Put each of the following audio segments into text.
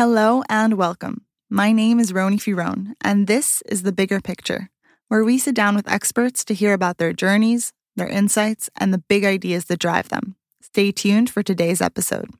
Hello and welcome. My name is Roni Firon, and this is The Bigger Picture, where we sit down with experts to hear about their journeys, their insights, and the big ideas that drive them. Stay tuned for today's episode.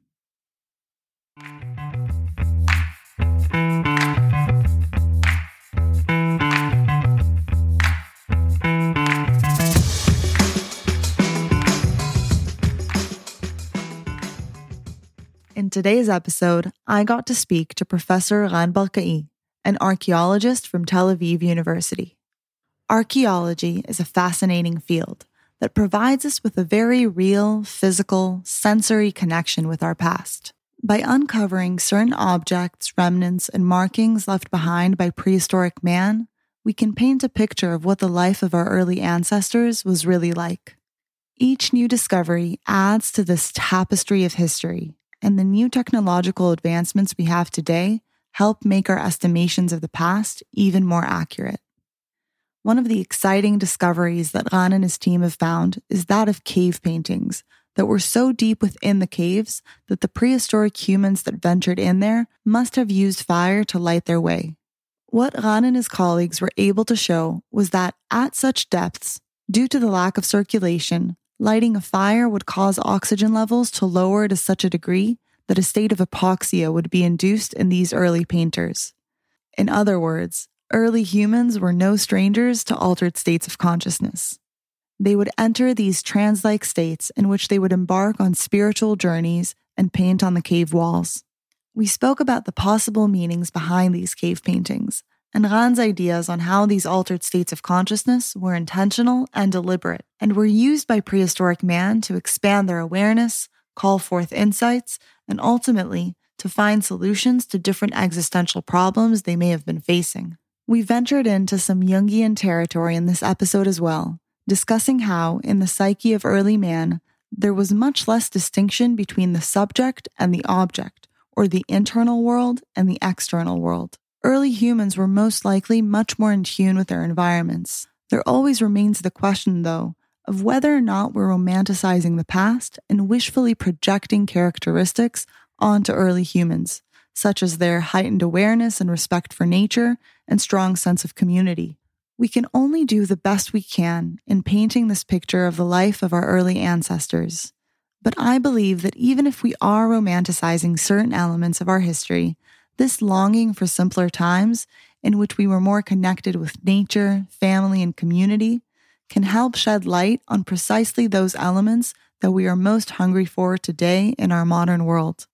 In today's episode, I got to speak to Professor Ran Barkai, an archaeologist from Tel Aviv University. Archaeology is a fascinating field that provides us with a very real, physical, sensory connection with our past. By uncovering certain objects, remnants, and markings left behind by prehistoric man, we can paint a picture of what the life of our early ancestors was really like. Each new discovery adds to this tapestry of history and the new technological advancements we have today help make our estimations of the past even more accurate. One of the exciting discoveries that Ran and his team have found is that of cave paintings that were so deep within the caves that the prehistoric humans that ventured in there must have used fire to light their way. What Ran and his colleagues were able to show was that at such depths, due to the lack of circulation, lighting a fire would cause oxygen levels to lower to such a degree that a state of hypoxia would be induced in these early painters. In other words, early humans were no strangers to altered states of consciousness. They would enter these trance like states in which they would embark on spiritual journeys and paint on the cave walls. We spoke about the possible meanings behind these cave paintings and Ran's ideas on how these altered states of consciousness were intentional and deliberate and were used by prehistoric man to expand their awareness, call forth insights, and ultimately to find solutions to different existential problems they may have been facing. We ventured into some Jungian territory in this episode as well, discussing how, in the psyche of early man, there was much less distinction between the subject and the object, or the internal world and the external world. Early humans were most likely much more in tune with their environments. There always remains the question, though, of whether or not we're romanticizing the past and wishfully projecting characteristics onto early humans, such as their heightened awareness and respect for nature and strong sense of community. We can only do the best we can in painting this picture of the life of our early ancestors. But I believe that even if we are romanticizing certain elements of our history, this longing for simpler times in which we were more connected with nature, family, and community can help shed light on precisely those elements that we are most hungry for today in our modern world.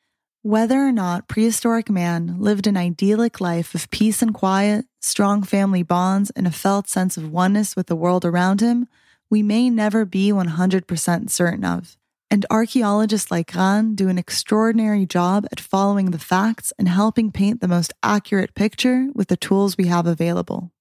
Whether or not prehistoric man lived an idyllic life of peace and quiet, strong family bonds, and a felt sense of oneness with the world around him, we may never be 100% certain of. And archaeologists like Ran do an extraordinary job at following the facts and helping paint the most accurate picture with the tools we have available.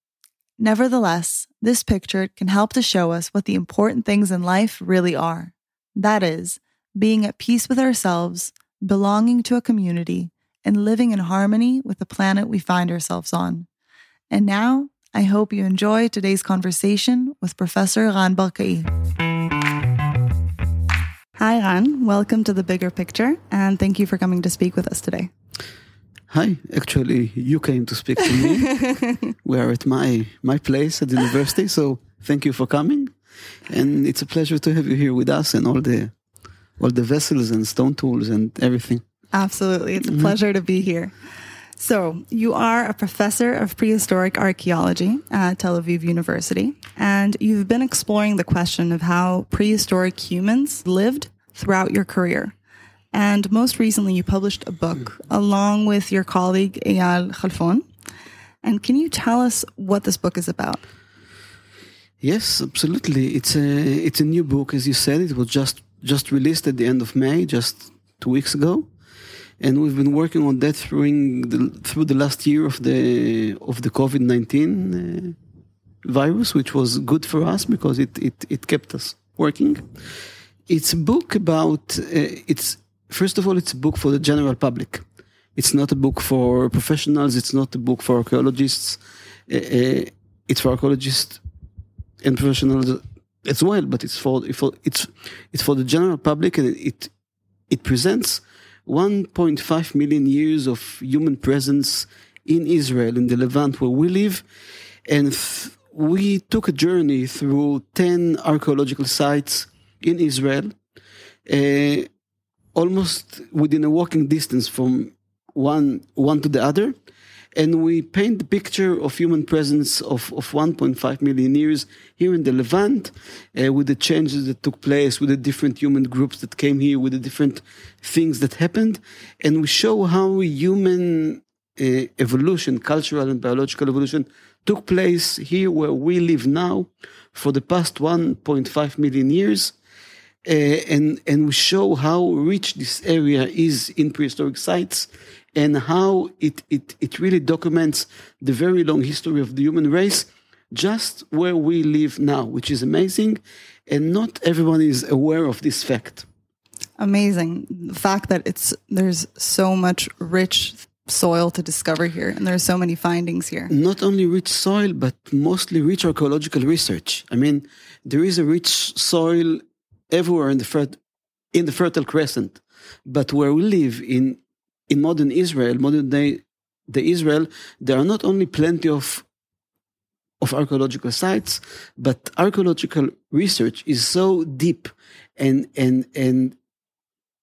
Nevertheless, this picture can help to show us what the important things in life really are. That is, being at peace with ourselves, belonging to a community, and living in harmony with the planet we find ourselves on. And now, I hope you enjoy today's conversation with Professor Ran Barkai. Hi, Ran. Welcome to the bigger picture, and thank you for coming to speak with us today. Hi, actually, you came to speak to me. we are at my my place at the university, so thank you for coming, and it's a pleasure to have you here with us and all the all the vessels and stone tools and everything. Absolutely, it's a mm-hmm. pleasure to be here. So, you are a professor of prehistoric archaeology at Tel Aviv University, and you've been exploring the question of how prehistoric humans lived throughout your career. And most recently, you published a book along with your colleague Eyal Khalfon. And can you tell us what this book is about? Yes, absolutely. It's a it's a new book, as you said. It was just just released at the end of May, just two weeks ago and we've been working on that through the, through the last year of the of the COVID nineteen uh, virus, which was good for us because it it, it kept us working. It's a book about uh, it's first of all it's a book for the general public. It's not a book for professionals. It's not a book for archaeologists. Uh, uh it's for archaeologists and professionals as well, but it's for, for it's it's for the general public, and it it presents 1.5 million years of human presence in Israel, in the Levant where we live. And we took a journey through 10 archaeological sites in Israel, uh, almost within a walking distance from one, one to the other. And we paint the picture of human presence of, of 1.5 million years here in the Levant, uh, with the changes that took place, with the different human groups that came here, with the different things that happened. And we show how human uh, evolution, cultural and biological evolution, took place here where we live now for the past 1.5 million years. Uh, and, and we show how rich this area is in prehistoric sites and how it, it, it really documents the very long history of the human race just where we live now, which is amazing. And not everyone is aware of this fact. Amazing. The fact that it's there's so much rich soil to discover here, and there are so many findings here. Not only rich soil, but mostly rich archaeological research. I mean, there is a rich soil everywhere in the in the Fertile Crescent, but where we live in in modern Israel, modern day the Israel, there are not only plenty of of archaeological sites, but archaeological research is so deep and and and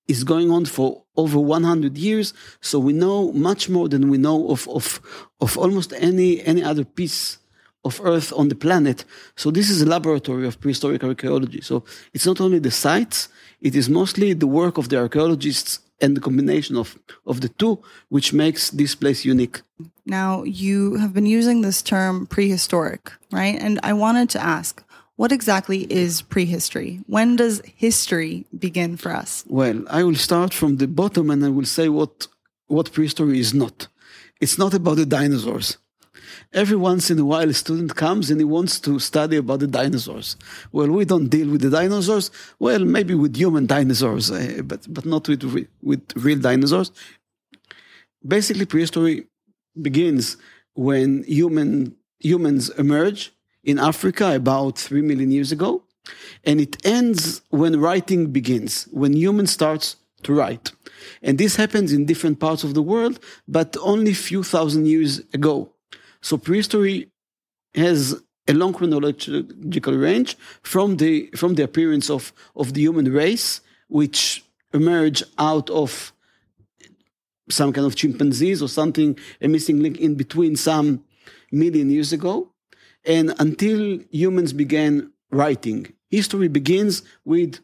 is going on for over 100 years. So we know much more than we know of, of, of almost any, any other piece of Earth on the planet. So this is a laboratory of prehistoric archaeology. So it's not only the sites, it is mostly the work of the archaeologists and the combination of, of the two, which makes this place unique. Now, you have been using this term prehistoric, right? And I wanted to ask, what exactly is prehistory? When does history begin for us? Well, I will start from the bottom and I will say what, what prehistory is not. It's not about the dinosaurs. Every once in a while, a student comes and he wants to study about the dinosaurs. Well, we don't deal with the dinosaurs. Well, maybe with human dinosaurs, uh, but, but not with, with real dinosaurs. Basically, prehistory begins when human, humans emerge in Africa about 3 million years ago. And it ends when writing begins, when human starts to write. And this happens in different parts of the world, but only a few thousand years ago. So prehistory has a long chronological range from the, from the appearance of, of the human race, which emerged out of some kind of chimpanzees or something, a missing link in between some million years ago and until humans began writing. History begins with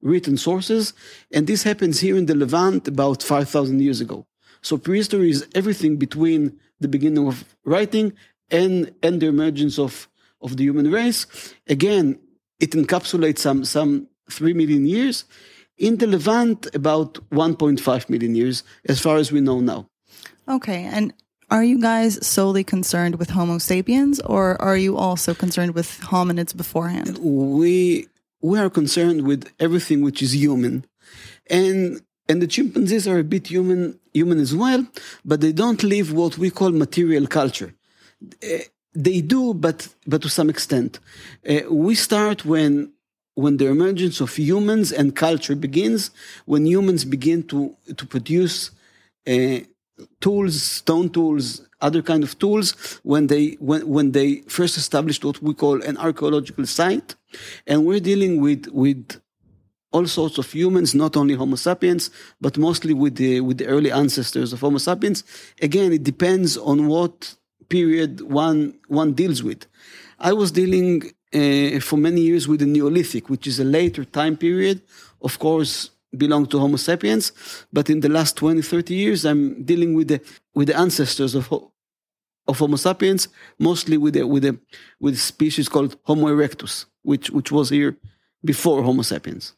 written sources, and this happens here in the Levant about 5,000 years ago. So prehistory is everything between the beginning of writing and, and the emergence of, of the human race. Again, it encapsulates some, some 3 million years. In the Levant, about 1.5 million years, as far as we know now. Okay. And are you guys solely concerned with Homo sapiens, or are you also concerned with hominids beforehand? We we are concerned with everything which is human, and and the chimpanzees are a bit human human as well, but they don't live what we call material culture. Uh, they do, but but to some extent. Uh, we start when when the emergence of humans and culture begins, when humans begin to to produce. Uh, tools, stone tools, other kind of tools when they when when they first established what we call an archaeological site, and we're dealing with with all sorts of humans, not only Homo sapiens, but mostly with the with the early ancestors of Homo sapiens. Again, it depends on what period one one deals with. I was dealing uh, for many years with the Neolithic, which is a later time period. Of course, belong to Homo sapiens, but in the last 20, 30 years, I'm dealing with the with the ancestors of of Homo sapiens, mostly with a, with a with species called Homo erectus, which which was here before Homo sapiens.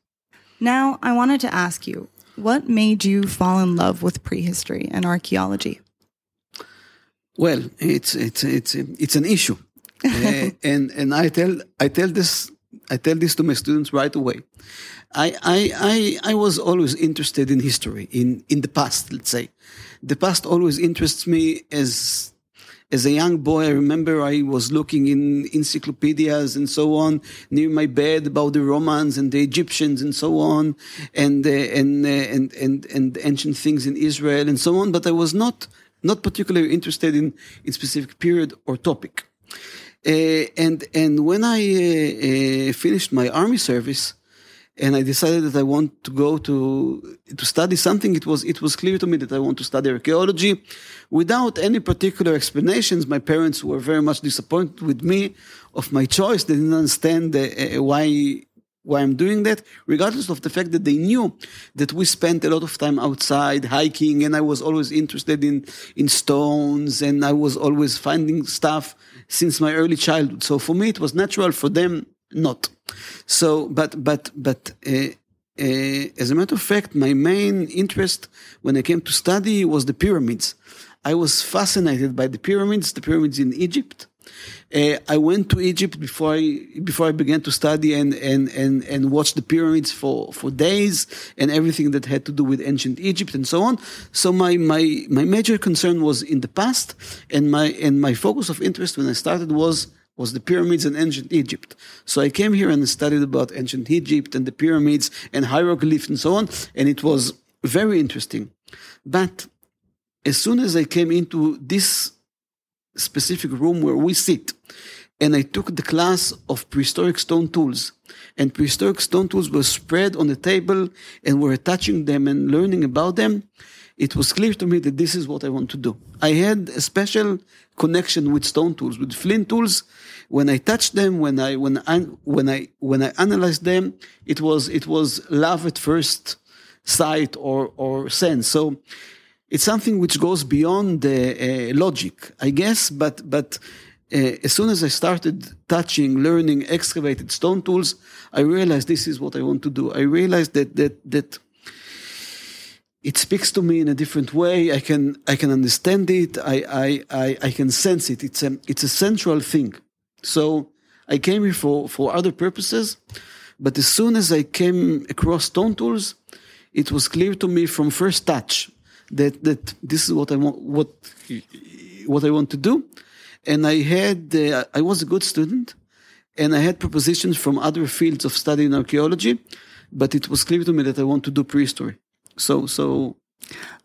Now, I wanted to ask you, what made you fall in love with prehistory and archaeology? Well, it's it's it's it's an issue, uh, and and I tell I tell this I tell this to my students right away. I, I, I, I was always interested in history, in, in the past, let's say. The past always interests me as, as a young boy, I remember I was looking in encyclopedias and so on near my bed about the Romans and the Egyptians and so on, and uh, and, uh, and and and ancient things in Israel and so on. But I was not not particularly interested in in specific period or topic. Uh, and and when I uh, uh, finished my army service, and I decided that I want to go to to study something. It was it was clear to me that I want to study archaeology, without any particular explanations. My parents were very much disappointed with me of my choice. They didn't understand uh, why why I'm doing that, regardless of the fact that they knew that we spent a lot of time outside hiking, and I was always interested in in stones, and I was always finding stuff since my early childhood. So for me, it was natural. For them, not. So, but but but. Uh, uh, as a matter of fact, my main interest when I came to study was the pyramids. I was fascinated by the pyramids, the pyramids in Egypt. Uh, I went to Egypt before I before I began to study and and and and watched the pyramids for for days and everything that had to do with ancient Egypt and so on. So my my my major concern was in the past, and my and my focus of interest when I started was was the pyramids in ancient Egypt. So I came here and studied about ancient Egypt and the pyramids and hieroglyphs and so on, and it was very interesting. But as soon as I came into this specific room where we sit, and I took the class of prehistoric stone tools, and prehistoric stone tools were spread on the table, and we were touching them and learning about them, it was clear to me that this is what I want to do. I had a special connection with stone tools, with flint tools. When I touched them, when I when I when I when I analyzed them, it was it was love at first sight or or sense. So it's something which goes beyond the uh, logic, I guess. But but uh, as soon as I started touching, learning excavated stone tools, I realized this is what I want to do. I realized that that that it speaks to me in a different way. I can I can understand it. I I I, I can sense it. It's a it's a central thing. So I came here for for other purposes, but as soon as I came across stone tools, it was clear to me from first touch that that this is what I want what what I want to do, and I had uh, I was a good student, and I had propositions from other fields of study in archaeology, but it was clear to me that I want to do prehistory. So, so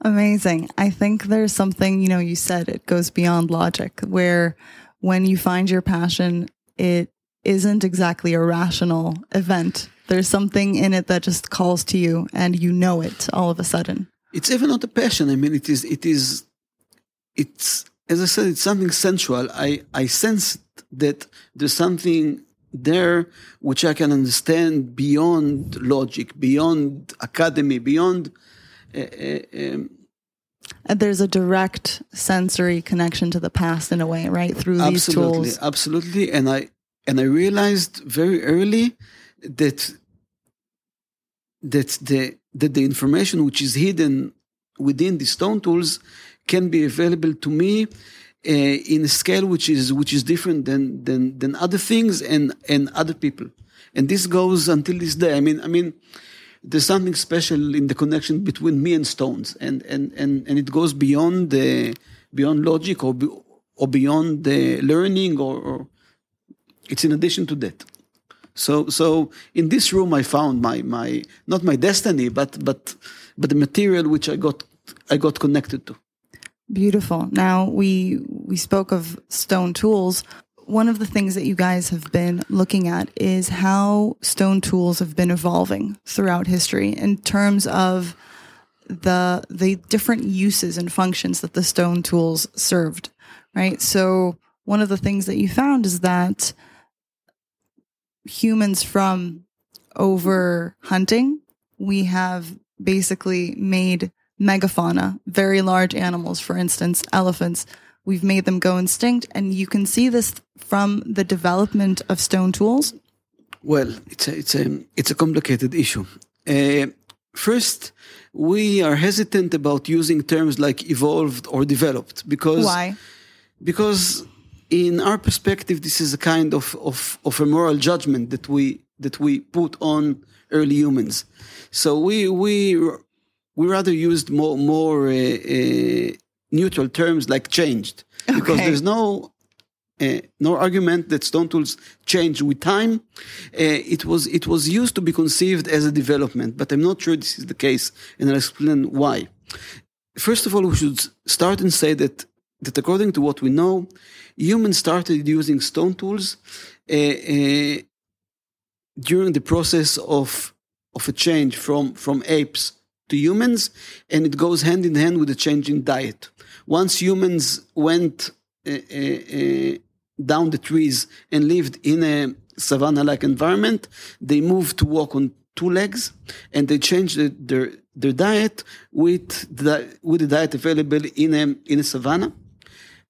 amazing. I think there's something, you know, you said it goes beyond logic where when you find your passion, it isn't exactly a rational event. There's something in it that just calls to you and you know it all of a sudden. It's even not a passion. I mean, it is, it is, it's, as I said, it's something sensual. I, I sense that there's something there which I can understand beyond logic, beyond academy, beyond. Uh, uh, um, and there's a direct sensory connection to the past in a way, right? Through these absolutely, tools. Absolutely, and I and I realized very early that that the that the information which is hidden within the stone tools can be available to me uh, in a scale which is which is different than than than other things and and other people. And this goes until this day. I mean i mean there's something special in the connection between me and stones. And and and, and it goes beyond the beyond logic or or beyond the learning or, or it's in addition to that. So so in this room i found my my not my destiny but but but the material which i got i got connected to Beautiful. Now we we spoke of stone tools. One of the things that you guys have been looking at is how stone tools have been evolving throughout history in terms of the the different uses and functions that the stone tools served, right? So one of the things that you found is that humans from over hunting, we have basically made megafauna, very large animals, for instance, elephants. We've made them go extinct, and you can see this from the development of stone tools. Well, it's a it's a it's a complicated issue. Uh, first, we are hesitant about using terms like evolved or developed because why? Because in our perspective, this is a kind of, of, of a moral judgment that we that we put on early humans. So we we we rather used more more uh, uh, neutral terms like changed because there's no uh, no argument that stone tools change with time. Uh, it was it was used to be conceived as a development, but I'm not sure this is the case, and I'll explain why. First of all, we should start and say that that according to what we know, humans started using stone tools uh, uh, during the process of of a change from from apes to humans, and it goes hand in hand with a change in diet. Once humans went uh, uh, down the trees and lived in a savanna-like environment, they moved to walk on two legs, and they changed the, their their diet with the with the diet available in a in a savanna.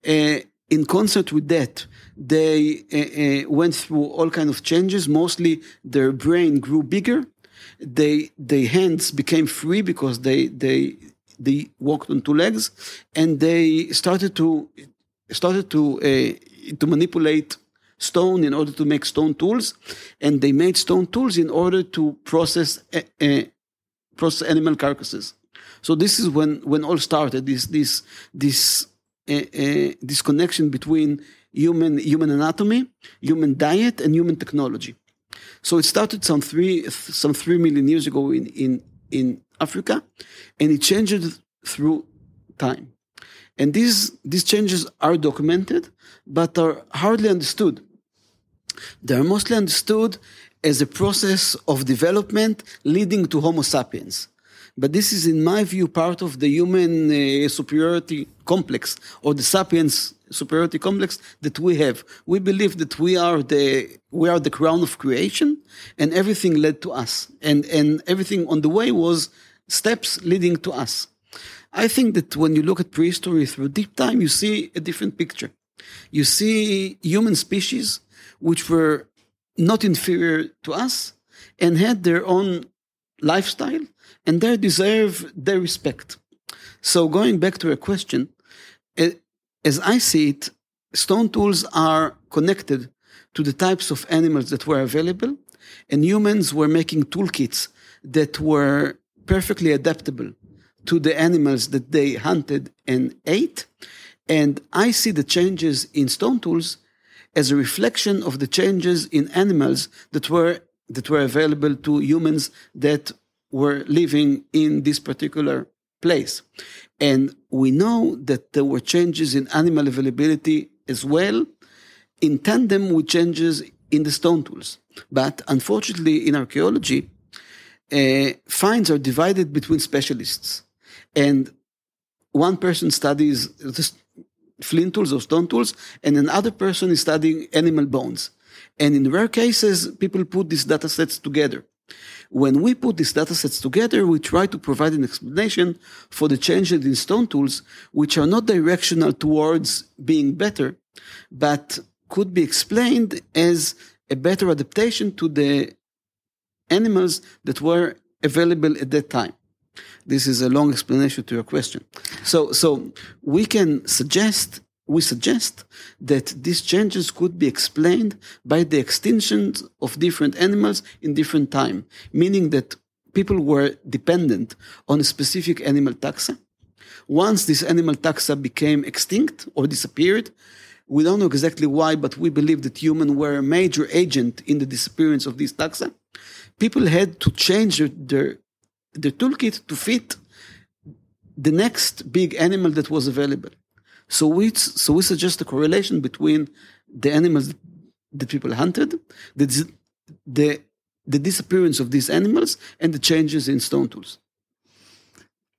Uh, in concert with that, they uh, uh, went through all kind of changes. Mostly, their brain grew bigger. They their hands became free because they they they walked on two legs, and they started to started to uh, to manipulate stone in order to make stone tools, and they made stone tools in order to process uh, uh, process animal carcasses. So this is when when all started. This this this uh, this connection between human human anatomy, human diet, and human technology. So it started some three some three million years ago in in in Africa, and it changed through time. And these these changes are documented, but are hardly understood. They are mostly understood as a process of development leading to Homo sapiens. But this is, in my view, part of the human uh, superiority complex or the sapiens superiority complex that we have. We believe that we are the we are the crown of creation, and everything led to us, and and everything on the way was steps leading to us. I think that when you look at prehistory through deep time, you see a different picture. You see human species which were not inferior to us and had their own lifestyle and they deserve their respect. So going back to your question, eh, as I see it, stone tools are connected to the types of animals that were available, and humans were making toolkits that were perfectly adaptable to the animals that they hunted and ate. And I see the changes in stone tools as a reflection of the changes in animals that were that were available to humans that were living in this particular place. And we know that there were changes in animal availability as well, in tandem with changes in the stone tools. But unfortunately, in archaeology, uh, finds are divided between specialists. And one person studies flint tools or stone tools, and another person is studying animal bones. And in rare cases, people put these data sets together. When we put these data sets together, we try to provide an explanation for the changes in stone tools, which are not directional towards being better, but could be explained as a better adaptation to the animals that were available at that time. This is a long explanation to your question. So, so we can suggest, we suggest that these changes could be explained by the extinction of different animals in different time, meaning that people were dependent on a specific animal taxa. Once this animal taxa became extinct or disappeared, we don't know exactly why, but we believe that humans were a major agent in the disappearance of these taxa. People had to change their, their the toolkit to fit the next big animal that was available. So we so we suggest a correlation between the animals that people hunted, the the the disappearance of these animals, and the changes in stone tools.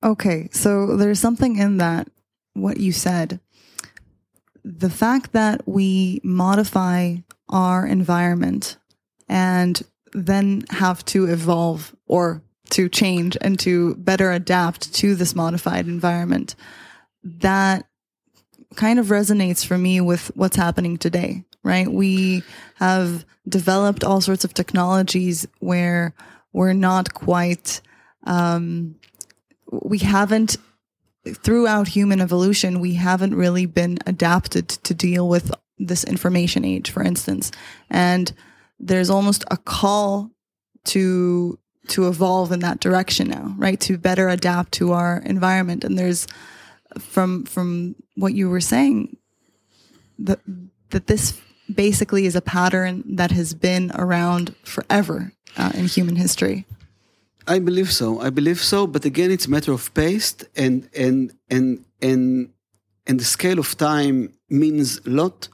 Okay, so there's something in that what you said. The fact that we modify our environment and then have to evolve or to change and to better adapt to this modified environment. That kind of resonates for me with what's happening today, right? We have developed all sorts of technologies where we're not quite, um, we haven't, throughout human evolution, we haven't really been adapted to deal with this information age, for instance. And there's almost a call to to evolve in that direction now, right? To better adapt to our environment. And there's from from what you were saying that that this basically is a pattern that has been around forever uh, in human history. I believe so. I believe so. But again, it's a matter of pace, and and and and and the scale of time means a lot.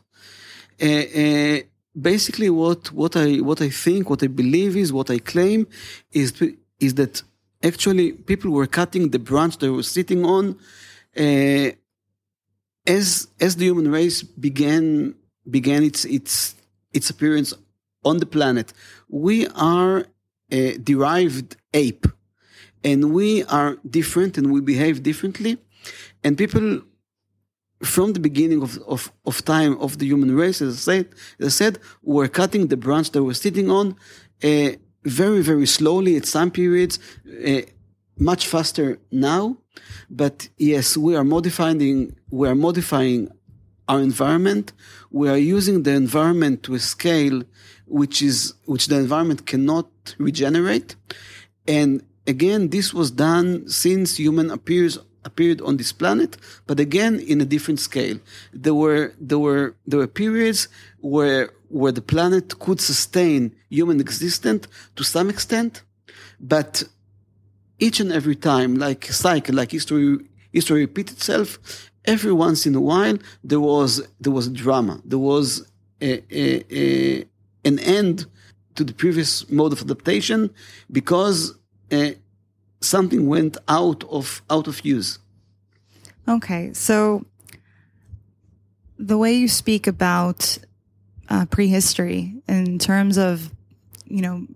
Uh, uh, basically, what what I what I think, what I believe is, what I claim is is that actually people were cutting the branch they were sitting on uh, as as the human race began began its its its appearance on the planet. We are a derived ape, and we are different, and we behave differently, and people. From the beginning of, of, of time of the human race, as I said, as I said, were cutting the branch that we're sitting on uh, very, very slowly at some periods, uh, much faster now. But yes, we are modifying, we are modifying our environment. We are using the environment to a scale which is which the environment cannot regenerate. And again, this was done since human appears appeared on this planet, but again in a different scale. There were there were there were periods where where the planet could sustain human existence to some extent, but each and every time, like cycle, like history history repeats itself, every once in a while there was there was a drama. There was a, a, a, an end to the previous mode of adaptation because uh, something went out of out of use. Okay, so the way you speak about uh, prehistory in terms of you know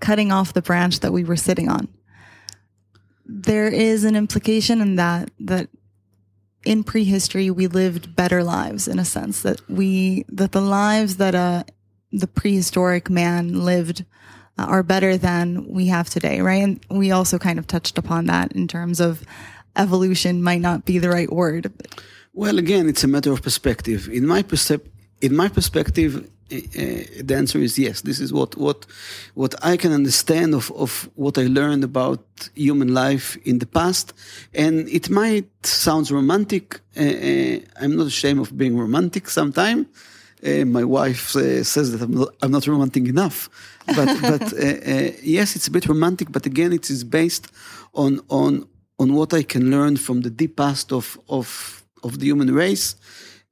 cutting off the branch that we were sitting on there is an implication in that that in prehistory we lived better lives in a sense that we that the lives that uh the prehistoric man lived uh, are better than we have today right? And we also kind of touched upon that in terms of evolution might not be the right word well again it's a matter of perspective. In my percep- in my perspective the answer is yes. This is what what what I can understand of of what I learned about human life in the past, and it might sound romantic. Uh, uh I'm not ashamed of being romantic. Sometimes uh, my wife uh, says that I'm not, I'm not romantic enough, but but yes, it's a bit romantic. But again, it is based on on on what I can learn from the deep past of of of the human race.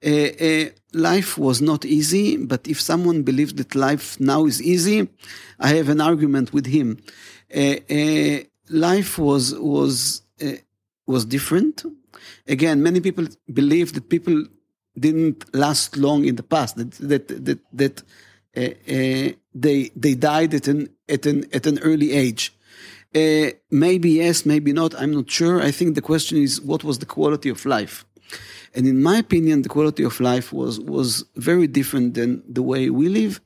Uh, uh, life was not easy, but if someone believes that life now is easy, I have an argument with him. Uh, life was was was different. Again, many people believe that people didn't last long in the past. That that that, that uh, uh, they they died at an at an at an early age. Uh, maybe yes, maybe not. I'm not sure. I think the question is what was the quality of life. And in my opinion, the quality of life was, was very different than the way we live.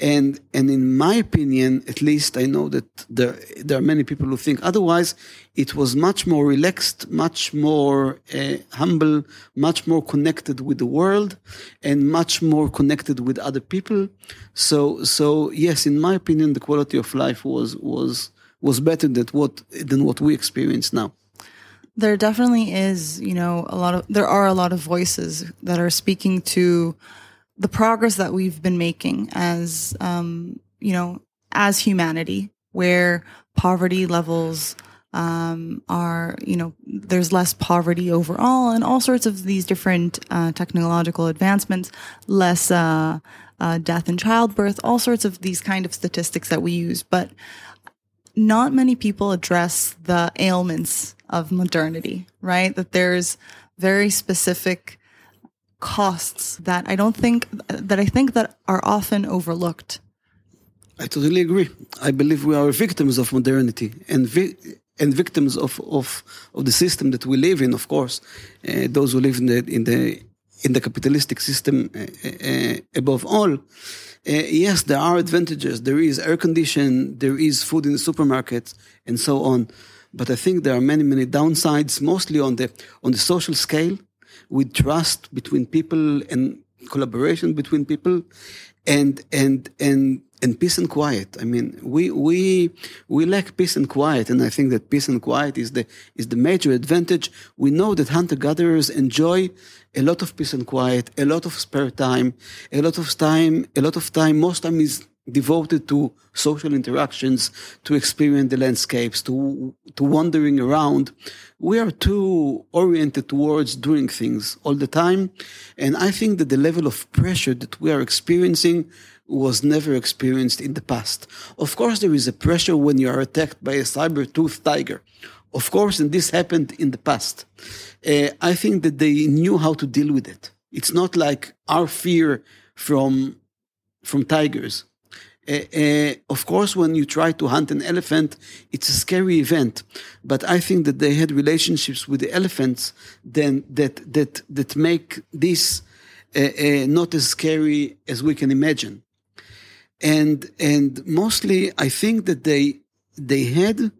And, and in my opinion, at least I know that there, there are many people who think otherwise. It was much more relaxed, much more uh, humble, much more connected with the world and much more connected with other people. So, so yes, in my opinion, the quality of life was, was, was better than what, than what we experience now. There definitely is, you know, a lot of, there are a lot of voices that are speaking to the progress that we've been making as, um, you know, as humanity, where poverty levels, um, are, you know, there's less poverty overall and all sorts of these different, uh, technological advancements, less, uh, uh, death and childbirth, all sorts of these kind of statistics that we use. But not many people address the ailments of modernity, right? That there's very specific costs that I don't think that I think that are often overlooked. I totally agree. I believe we are victims of modernity and vi- and victims of, of of the system that we live in. Of course, uh, those who live in the in the in the capitalistic system uh, uh, above all. Uh, yes, there are advantages. There is air condition, there is food in the supermarket, and so on. But I think there are many, many downsides, mostly on the on the social scale, with trust between people and collaboration between people, and and and and peace and quiet. I mean, we we we lack peace and quiet, and I think that peace and quiet is the is the major advantage. We know that hunter gatherers enjoy a lot of peace and quiet, a lot of spare time, a lot of time, a lot of time. Most time is devoted to social interactions, to experience the landscapes, to to wandering around. We are too oriented towards doing things all the time, and I think that the level of pressure that we are experiencing was never experienced in the past. Of course, there is a pressure when you are attacked by a saber tooth tiger. Of course, and this happened in the past. Uh, I think that they knew how to deal with it. It's not like our fear from from tigers. Uh, uh, of course, when you try to hunt an elephant, it's a scary event. But I think that they had relationships with the elephants then that that that make this uh, uh, not as scary as we can imagine and and mostly I think that they they had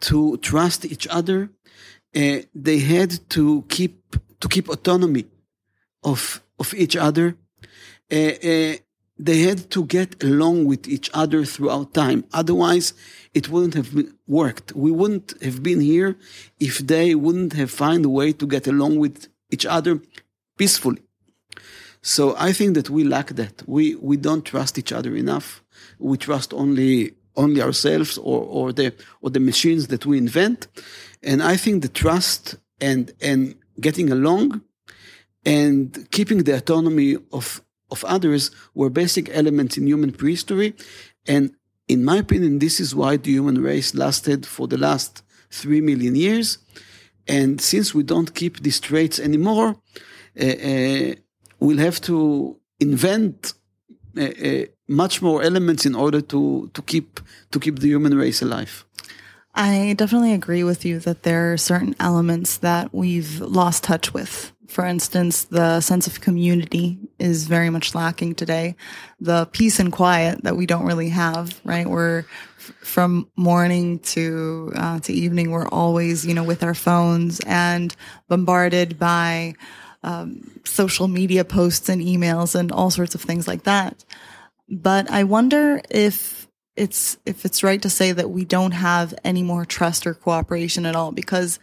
to trust each other. Uh, they had to keep to keep autonomy of of each other. Uh, uh, they had to get along with each other throughout time. Otherwise, it wouldn't have worked. We wouldn't have been here if they wouldn't have found a way to get along with each other peacefully. So I think that we lack that. We we don't trust each other enough. We trust only only ourselves or, or the or the machines that we invent. And I think the trust and and getting along and keeping the autonomy of of others were basic elements in human prehistory. And in my opinion, this is why the human race lasted for the last three million years. And since we don't keep these traits anymore, uh, uh, we'll have to invent uh, uh, much more elements in order to to keep to keep the human race alive. I definitely agree with you that there are certain elements that we've lost touch with. For instance, the sense of community is very much lacking today. The peace and quiet that we don't really have, right? We're from morning to uh, to evening, we're always, you know, with our phones and bombarded by um, social media posts and emails and all sorts of things like that. But I wonder if it's if it's right to say that we don't have any more trust or cooperation at all because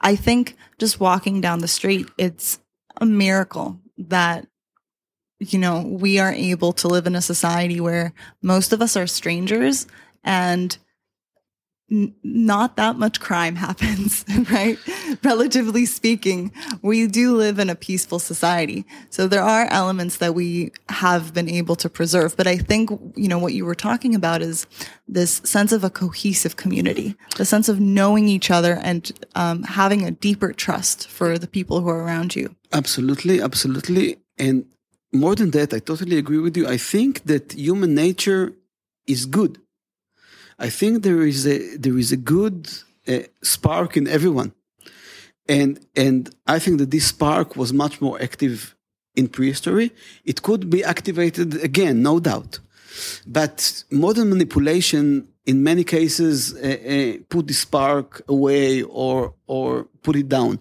I think just walking down the street, it's a miracle that you know we are able to live in a society where most of us are strangers and not that much crime happens, right? Relatively speaking, we do live in a peaceful society. So there are elements that we have been able to preserve. But I think, you know, what you were talking about is this sense of a cohesive community, the sense of knowing each other and um, having a deeper trust for the people who are around you. Absolutely. Absolutely. And more than that, I totally agree with you. I think that human nature is good I think there is a there is a good uh, spark in everyone, and and I think that this spark was much more active in prehistory. It could be activated again, no doubt, but modern manipulation in many cases uh, uh, put the spark away or or put it down.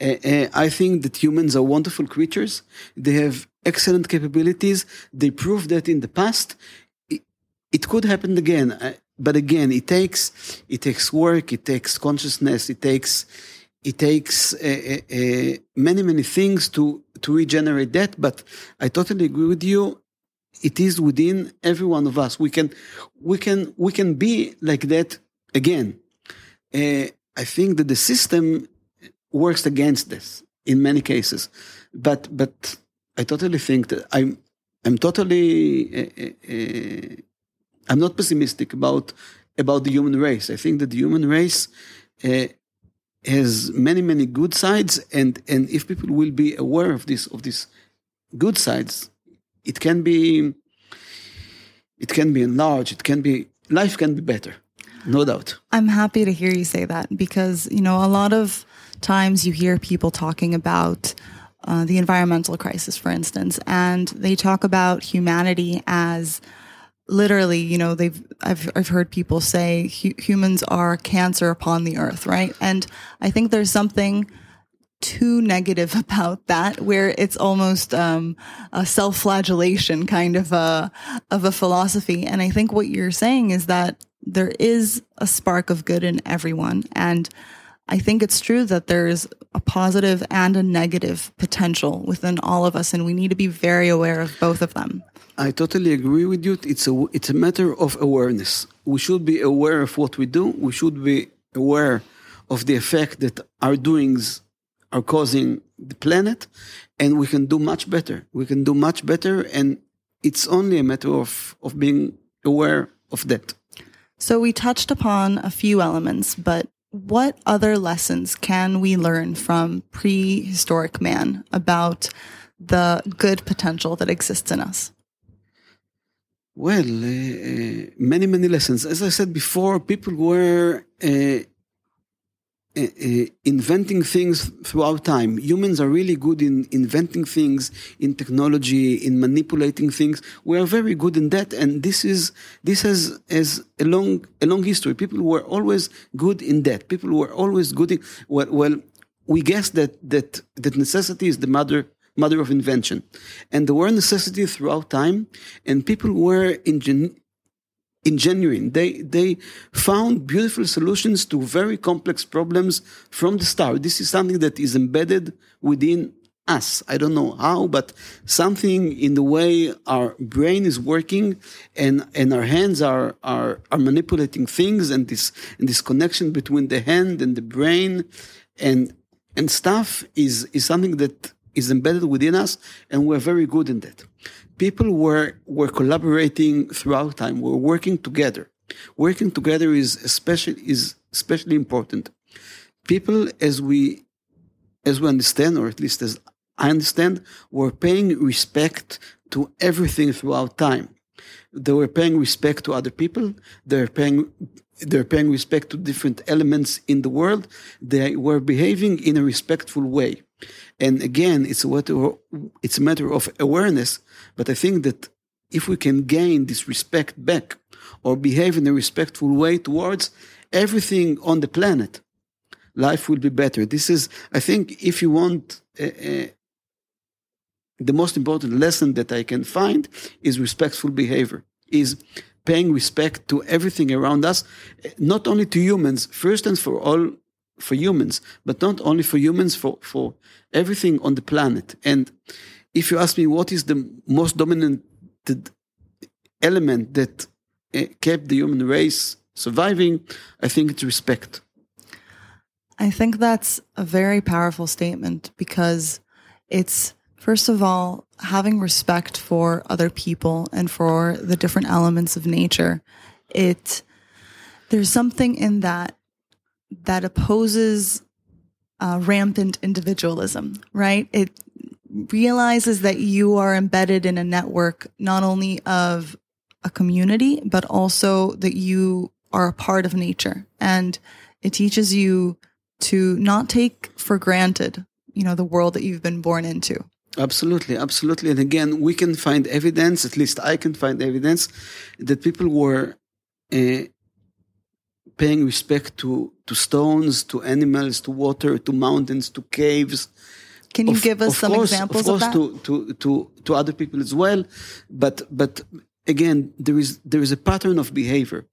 Uh, uh I think that humans are wonderful creatures. They have excellent capabilities. They proved that in the past. It, it could happen again. Uh, but again, it takes it takes work, it takes consciousness, it takes it takes uh, uh, many many things to to regenerate that. But I totally agree with you. It is within every one of us. We can we can we can be like that again. Uh, I think that the system works against this in many cases, but but I totally think that I'm I'm totally I'm not pessimistic about about the human race. I think that the human race uh, has many many good sides, and and if people will be aware of this of these good sides, it can be it can be enlarged. It can be life can be better, no doubt. I'm happy to hear you say that because you know a lot of times you hear people talking about. Uh, the environmental crisis, for instance, and they talk about humanity as literally, you know, they've, I've, I've heard people say hu- humans are cancer upon the earth, right? And I think there's something too negative about that, where it's almost um, a self-flagellation kind of a of a philosophy. And I think what you're saying is that there is a spark of good in everyone, and I think it's true that there's a positive and a negative potential within all of us, and we need to be very aware of both of them. I totally agree with you. It's a it's a matter of awareness. We should be aware of what we do. We should be aware of the effect that our doings are causing the planet, and we can do much better. We can do much better, and it's only a matter of, of being aware of that. So, we touched upon a few elements, but what other lessons can we learn from prehistoric man about the good potential that exists in us? Well, uh, uh many, many lessons. As I said before, people were uh, inventing things throughout time. Humans are really good in inventing things, in technology, in manipulating things. We are very good in that, and this is this has has a long a long history. People were always good in that. People were always good in well. well we guess that that that necessity is the mother mother of invention, and there were necessities throughout time, and people were ingen- ingenuine. They they found beautiful solutions to very complex problems from the start. This is something that is embedded within us. I don't know how, but something in the way our brain is working and, and our hands are, are, are manipulating things and this, and this connection between the hand and the brain and, and stuff is, is something that is embedded within us and we're very good in that people were were collaborating throughout time. We're working together. Working together is especially is especially important. People, as we as we understand, or at least as I understand, were paying respect to everything throughout time. They were paying respect to other people. They're paying they're paying respect to different elements in the world. They were behaving in a respectful way. And again, it's a it's a matter of awareness. But I think that if we can gain this respect back or behave in a respectful way towards everything on the planet, life will be better. This is, I think, if you want, uh, uh, the most important lesson that I can find is respectful behavior, is paying respect to everything around us, not only to humans, first and for all for humans, but not only for humans, for, for everything on the planet. And if you ask me what is the most dominant element that uh, kept the human race surviving, I think it's respect. I think that's a very powerful statement because it's, first of all, having respect for other people and for the different elements of nature. It, there's something in that that opposes uh, rampant individualism, right? It realizes that you are embedded in a network not only of a community, but also that you are a part of nature. And it teaches you to not take for granted, you know, the world that you've been born into. Absolutely, absolutely. And again, we can find evidence, at least I can find evidence, that people were uh, paying respect to, to stones, to animals, to water, to mountains, to caves. Can you of, give us some course, examples of, course, of that? To, to, to, to other people as well. But, but again, there is, there is a pattern of behavior.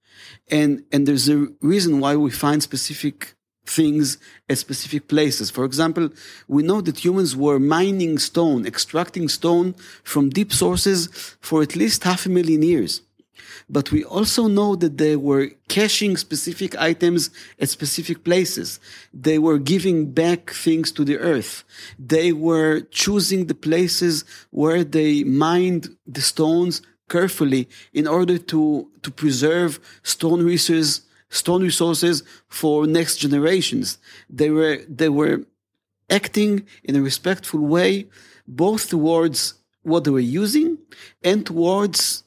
And, and there's a reason why we find specific things at specific places. For example, we know that humans were mining stone, extracting stone from deep sources for at least half a million years but we also know that they were caching specific items at specific places. They were giving back things to the earth. They were choosing the places where they mined the stones carefully in order to, to preserve stone resources, stone resources for next generations. They were, they were acting in a respectful way, both towards what they were using and towards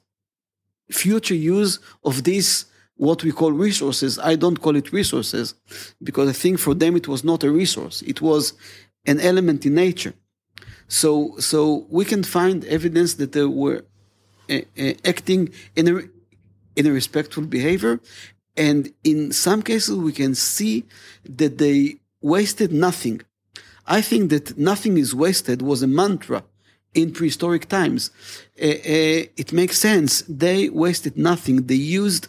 future use of these what we call resources. I don't call it resources because I think for them it was not a resource. It was an element in nature. So, so we can find evidence that they were uh, uh, acting in a, in a respectful behavior. And in some cases, we can see that they wasted nothing. I think that nothing is wasted was a mantra in prehistoric times. Uh, uh, it makes sense. They wasted nothing. They used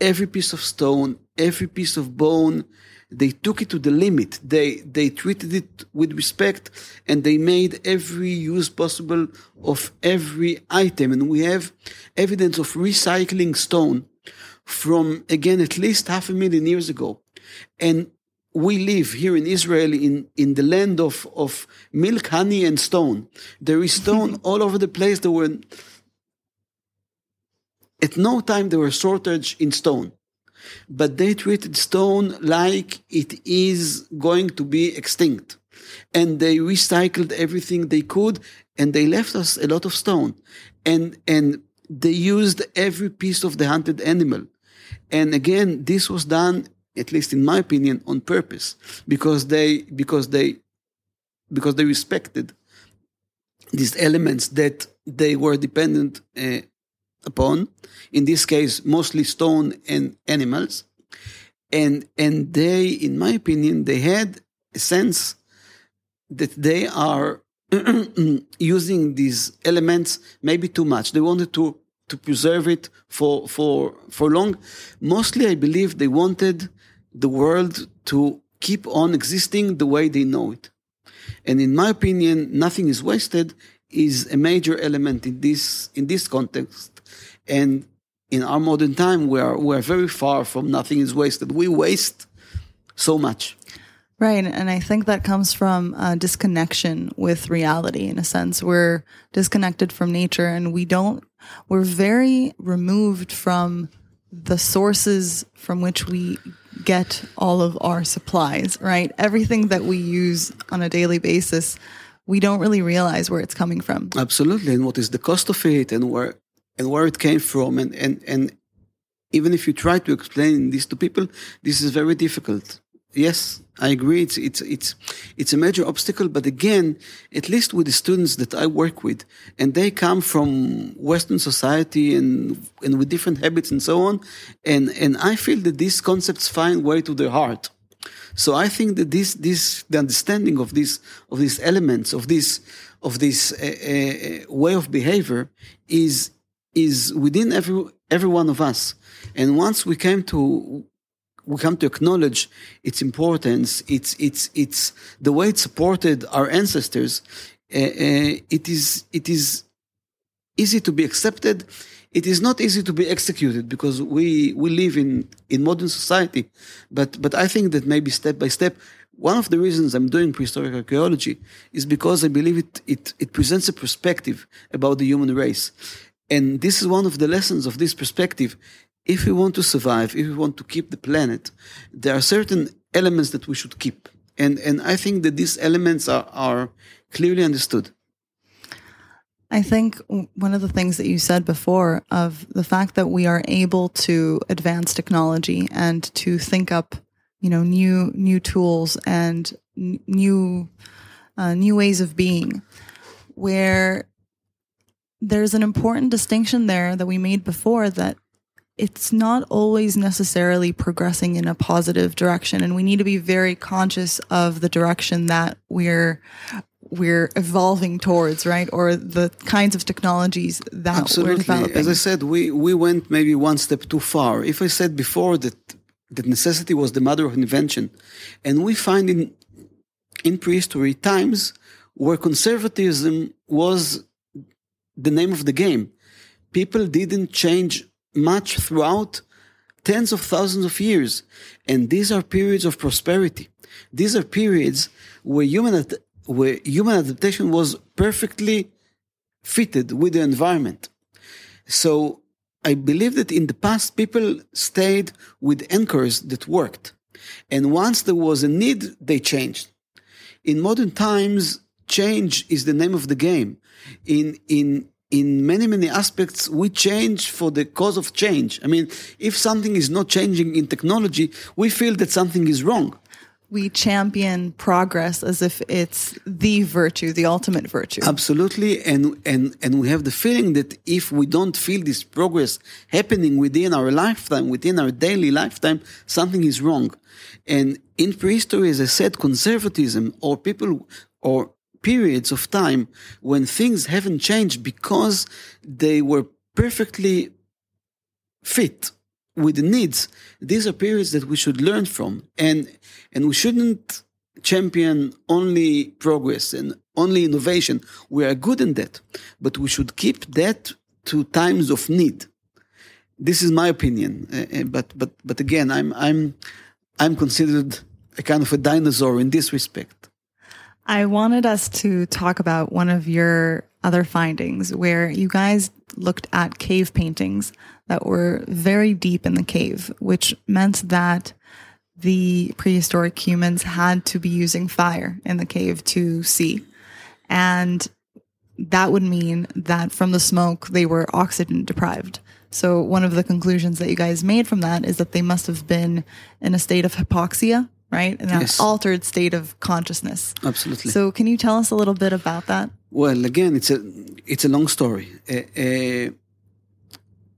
every piece of stone, every piece of bone. They took it to the limit. They they treated it with respect, and they made every use possible of every item. And we have evidence of recycling stone from again at least half a million years ago, and we live here in Israel in, in the land of, of milk, honey, and stone. There is stone all over the place. There were, at no time, there were shortage in stone. But they treated stone like it is going to be extinct. And they recycled everything they could, and they left us a lot of stone. And, and they used every piece of the hunted animal. And again, this was done at least in my opinion, on purpose, because they because they because they respected these elements that they were dependent uh, upon. In this case, mostly stone and animals, and and they, in my opinion, they had a sense that they are using these elements maybe too much. They wanted to to preserve it for for for long. Mostly, I believe they wanted the world to keep on existing the way they know it. And in my opinion, nothing is wasted is a major element in this in this context. And in our modern time, we are we are very far from nothing is wasted. We waste so much. Right. And I think that comes from a disconnection with reality in a sense. We're disconnected from nature and we don't, we're very removed from the sources from which we get all of our supplies, right? Everything that we use on a daily basis, we don't really realize where it's coming from. Absolutely. And what is the cost of it and where and where it came from and and, and even if you try to explain this to people, this is very difficult. Yes, I agree. It's it's it's it's a major obstacle. But again, at least with the students that I work with, and they come from Western society and and with different habits and so on, and and I feel that these concepts find way to their heart. So I think that this this the understanding of this of these elements of this of this uh, uh, way of behavior is is within every every one of us. And once we came to we come to acknowledge its importance, its its its the way it supported our ancestors. Uh, uh, it is it is easy to be accepted. It is not easy to be executed because we we live in in modern society. But but I think that maybe step by step. One of the reasons I'm doing prehistoric archaeology is because I believe it, it, it presents a perspective about the human race. And this is one of the lessons of this perspective if we want to survive, if we want to keep the planet, there are certain elements that we should keep. And, and I think that these elements are, are clearly understood. I think one of the things that you said before of the fact that we are able to advance technology and to think up, you know, new new tools and new uh, new ways of being, where there's an important distinction there that we made before that it's not always necessarily progressing in a positive direction and we need to be very conscious of the direction that we're we're evolving towards right? Or the kinds of technologies that Absolutely. we're developing. As i said we we went maybe one step too far. If i said before that that necessity was the mother of invention and we find in in prehistory times where conservatism was the name of the game people didn't change much throughout tens of thousands of years. And these are periods of prosperity. These are periods where human, where human adaptation was perfectly fitted with the environment. So I believe that in the past, people stayed with anchors that worked. And once there was a need, they changed. In modern times, change is the name of the game. In, in, in many many aspects we change for the cause of change i mean if something is not changing in technology we feel that something is wrong we champion progress as if it's the virtue, the ultimate virtue. Absolutely, and and and we have the feeling that if we don't feel this progress happening within our lifetime, within our daily lifetime, something is wrong. And in prehistory, as I said, conservatism or people or periods of time when things haven't changed because they were perfectly fit with the needs, these are periods that we should learn from. And, and we shouldn't champion only progress and only innovation. We are good in that, but we should keep that to times of need. This is my opinion. Uh, but, but, but again, I'm, I'm, I'm considered a kind of a dinosaur in this respect. I wanted us to talk about one of your other findings where you guys looked at cave paintings that were very deep in the cave, which meant that the prehistoric humans had to be using fire in the cave to see. And that would mean that from the smoke, they were oxygen deprived. So, one of the conclusions that you guys made from that is that they must have been in a state of hypoxia, right? In an yes. altered state of consciousness. Absolutely. So, can you tell us a little bit about that? Well, again, it's a it's a long story. Uh, uh,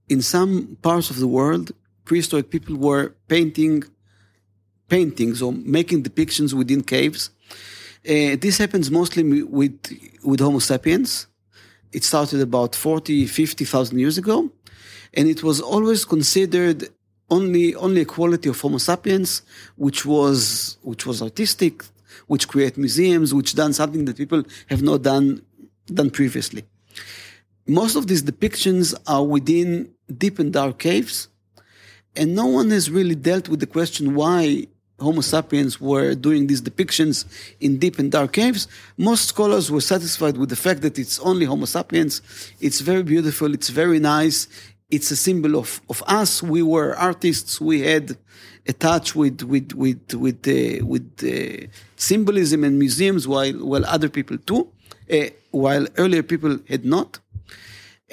in some parts of the world, prehistoric people were painting paintings or making depictions within caves. Uh, this happens mostly with with Homo sapiens. It started about 40, 50,000 years ago, and it was always considered only only a quality of Homo sapiens, which was which was artistic, which create museums, which done something that people have not done done previously. Most of these depictions are within deep and dark caves. And no one has really dealt with the question why Homo sapiens were doing these depictions in deep and dark caves. Most scholars were satisfied with the fact that it's only Homo sapiens. It's very beautiful. It's very nice. It's a symbol of, of us. We were artists. We had a touch with with with with uh, with uh, symbolism and museums, while while other people too, uh, while earlier people had not.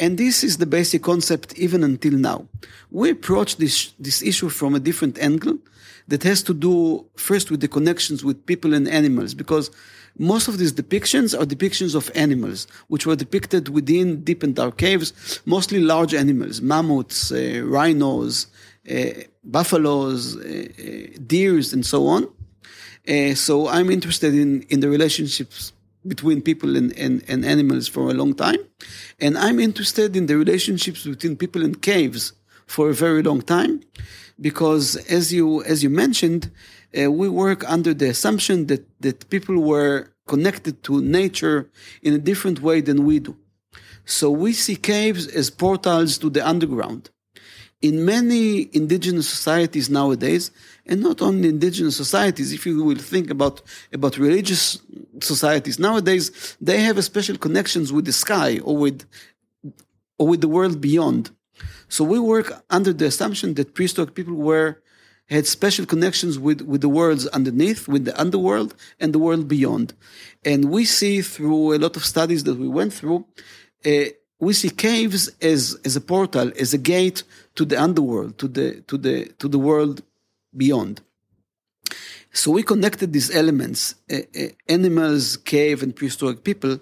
And this is the basic concept even until now. We approach this, this issue from a different angle that has to do first with the connections with people and animals, because most of these depictions are depictions of animals, which were depicted within deep and dark caves, mostly large animals, mammoths, uh, rhinos, uh, buffaloes, uh, uh deers, and so on. Uh, so I'm interested in, in the relationships between people and, and, and animals for a long time. And I'm interested in the relationships between people and caves for a very long time because as you as you mentioned uh, we work under the assumption that that people were connected to nature in a different way than we do so we see caves as portals to the underground in many indigenous societies nowadays, and not only indigenous societies, if you will think about, about religious societies nowadays, they have a special connections with the sky or with, or with the world beyond. So we work under the assumption that prehistoric people were, had special connections with, with the worlds underneath, with the underworld and the world beyond. And we see through a lot of studies that we went through, uh, we see caves as, as a portal, as a gate to the underworld, to the, to the, to the world beyond. So we connected these elements, uh, uh, animals, cave, and prehistoric people,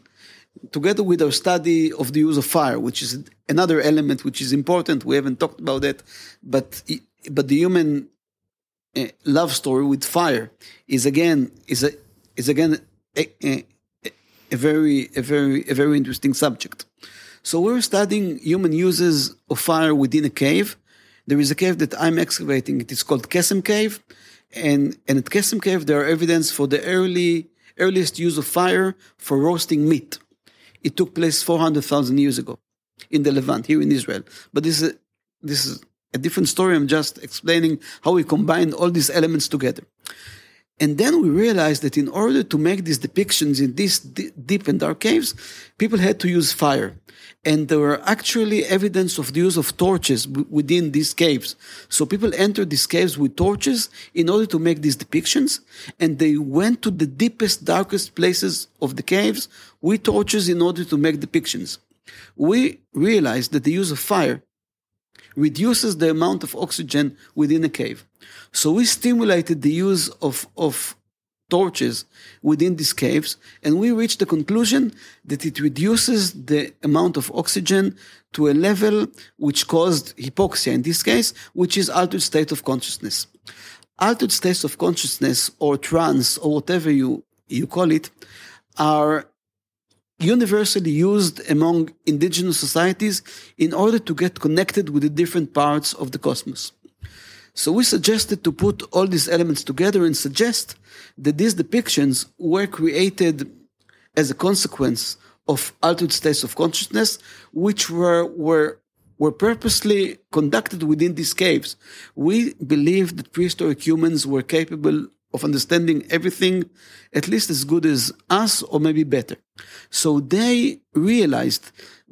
together with our study of the use of fire, which is another element which is important. We haven't talked about that, but but the human love story with fire is again is a is again a, a, a very a very a very interesting subject. So we're studying human uses of fire within a cave. There is a cave that I'm excavating. It is called Kesem Cave. And, and at Kesem Cave, there are evidence for the early, earliest use of fire for roasting meat. It took place 400,000 years ago in the Levant, here in Israel. But this is, this is a different story. I'm just explaining how we combine all these elements together. And then we realized that in order to make these depictions in these deep and dark caves, people had to use fire. And there were actually evidence of the use of torches within these caves. So people entered these caves with torches in order to make these depictions. And they went to the deepest, darkest places of the caves with torches in order to make depictions. We realized that the use of fire reduces the amount of oxygen within a cave. So we stimulated the use of, of, torches within these caves, and we reached the conclusion that it reduces the amount of oxygen to a level which caused hypoxia in this case, which is altered state of consciousness. Altered states of consciousness or trance or whatever you, you call it are universally used among indigenous societies in order to get connected with the different parts of the cosmos. So we suggested to put all these elements together and suggest that these depictions were created as a consequence of altered states of consciousness, which were, were, were purposely conducted within these caves. We believe that prehistoric humans were capable of understanding everything at least as good as us or maybe better. So they realized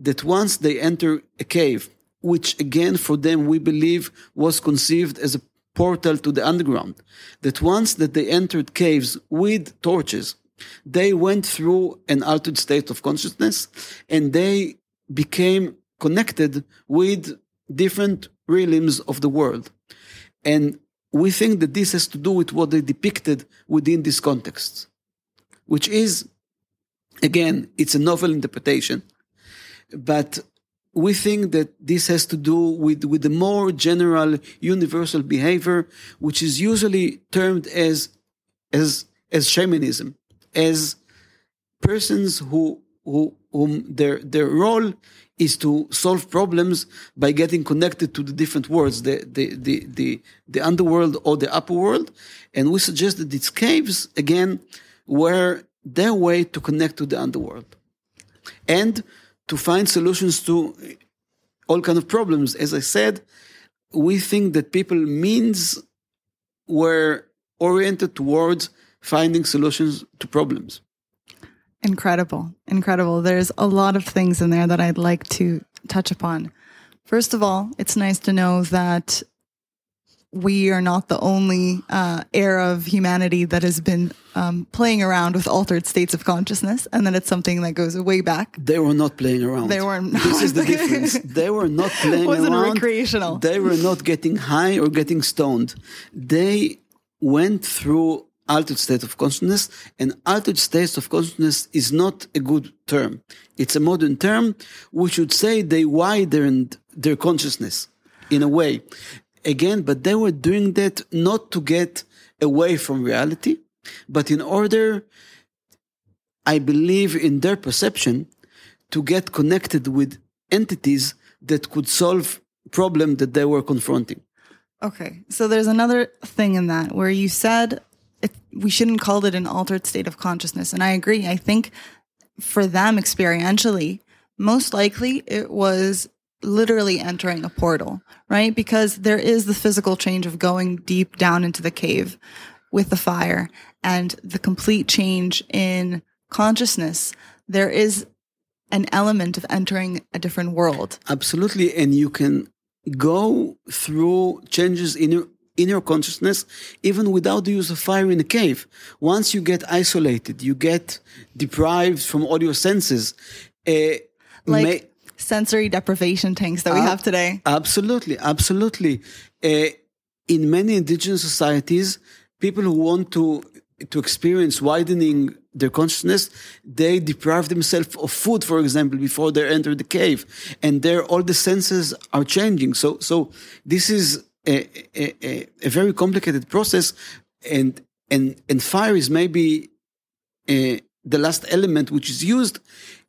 that once they enter a cave which again for them we believe was conceived as a portal to the underground. That once that they entered caves with torches, they went through an altered state of consciousness and they became connected with different realms of the world. And we think that this has to do with what they depicted within this context, which is, again, it's a novel interpretation, but we think that this has to do with, with the more general universal behavior, which is usually termed as, as, as shamanism, as persons who, who, whom their, their role is to solve problems by getting connected to the different worlds, the, the, the, the, the underworld or the upper world. And we suggest that these caves, again, were their way to connect to the underworld. And to find solutions to all kind of problems. As I said, we think that people means were oriented towards finding solutions to problems. Incredible. Incredible. There's a lot of things in there that I'd like to touch upon. First of all, it's nice to know that we are not the only uh, era of humanity that has been um, playing around with altered states of consciousness, and that it's something that goes way back. They were not playing around. They were. Not. This is the difference. They were not playing wasn't around. recreational. They were not getting high or getting stoned. They went through altered state of consciousness, and altered states of consciousness is not a good term. It's a modern term. We should say they widened their consciousness in a way again, but they were doing that not to get away from reality, but in order, I believe, in their perception, to get connected with entities that could solve problem that they were confronting. Okay, so there's another thing in that where you said it, we shouldn't call it an altered state of consciousness, and I agree. I think for them experientially, most likely it was literally entering a portal, right? Because there is the physical change of going deep down into the cave with the fire and the complete change in consciousness. There is an element of entering a different world. Absolutely. And you can go through changes in in your consciousness, even without the use of fire in a cave. Once you get isolated, you get deprived from all your senses. Uh, like, may, sensory deprivation tanks that we uh, have today. Absolutely, absolutely. Uh, in many indigenous societies, people who want to to experience widening their consciousness, they deprive themselves of food, for example, before they enter the cave, and there all the senses are changing. So, so this is a, a, a very complicated process, and and and fire is maybe uh, the last element which is used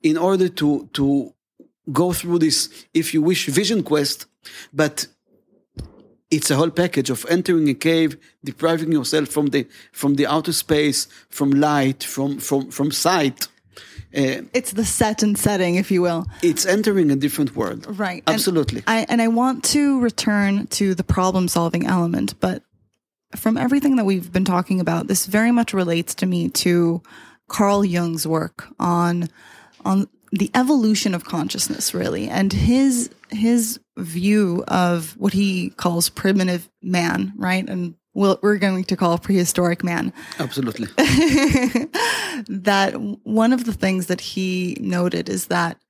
in order to to go through this, if you wish, vision quest, but it's a whole package of entering a cave, depriving yourself from the from the outer space, from light, from from from sight. Uh, it's the set and setting, if you will. It's entering a different world. Right. Absolutely. And I, and I want to return to the problem solving element, but from everything that we've been talking about, this very much relates to me to Carl Jung's work on on the evolution of consciousness really and his his view of what he calls primitive man right and we'll, we're going to call prehistoric man. Absolutely. That one of the things that he noted is that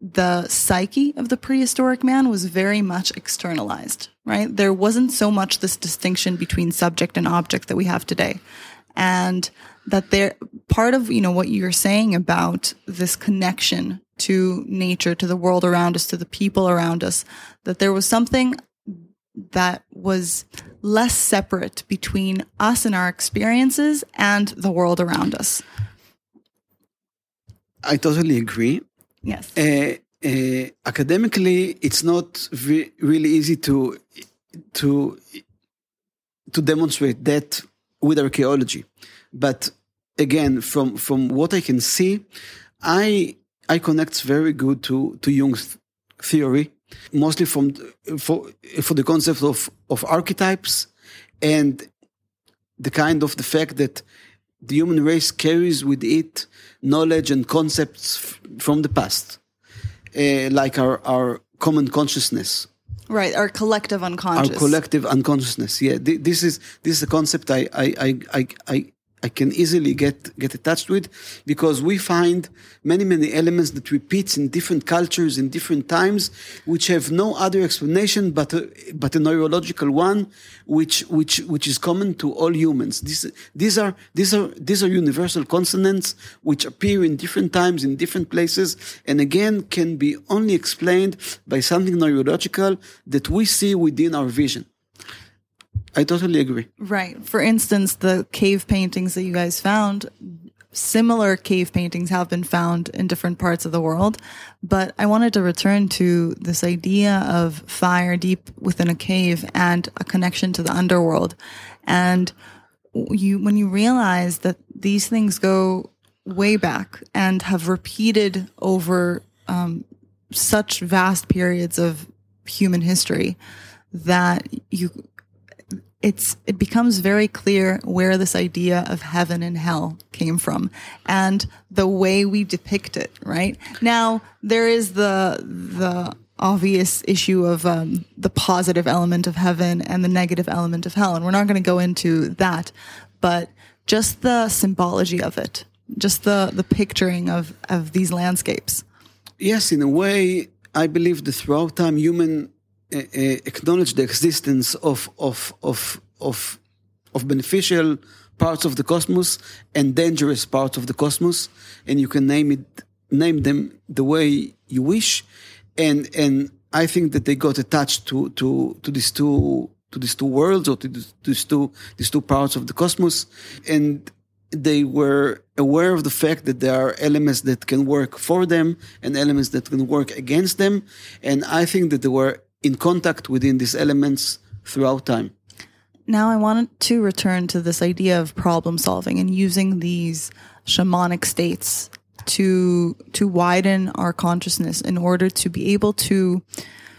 the psyche of the prehistoric man was very much externalized right? There wasn't so much this distinction between subject and object that we have today. And that they're part of, you know, what you're saying about this connection to nature, to the world around us, to the people around us, that there was something that was less separate between us and our experiences and the world around us. I totally agree. Yes. Uh, uh, academically, it's not re- really easy to to to demonstrate that with archaeology, but again, from from what I can see, I I connect very good to to Jung's theory, mostly from for for the concept of of archetypes and the kind of the fact that the human race carries with it knowledge and concepts from the past, uh, like our our common consciousness. Right our collective unconscious. Our collective unconsciousness yeah. Th- this is this is a concept i i i i, I can easily get get attached with because we find many many elements that repeats in different cultures in different times which have no other explanation but a, but a neurological one which which which is common to all humans. These these are these are these are universal consonants which appear in different times in different places and again can be only explained by something neurological that we see within our vision I totally agree. Right. For instance, the cave paintings that you guys found, similar cave paintings have been found in different parts of the world. But I wanted to return to this idea of fire deep within a cave and a connection to the underworld. And you, when you realize that these things go way back and have repeated over um, such vast periods of human history, that you it's it becomes very clear where this idea of heaven and hell came from and the way we depict it right? Now there is the the obvious issue of um, the positive element of heaven and the negative element of hell and we're not going to go into that but just the symbology of it just the the picturing of of these landscapes. Yes in a way i believe that throughout time human Uh, uh, acknowledge the existence of of of of of beneficial parts of the cosmos and dangerous parts of the cosmos, and you can name it name them the way you wish, and and I think that they got attached to to to these two to these two worlds or to these two these two parts of the cosmos, and they were aware of the fact that there are elements that can work for them and elements that can work against them, and I think that they were in contact within these elements throughout time. Now, I wanted to return to this idea of problem solving and using these shamanic states to to widen our consciousness in order to be able to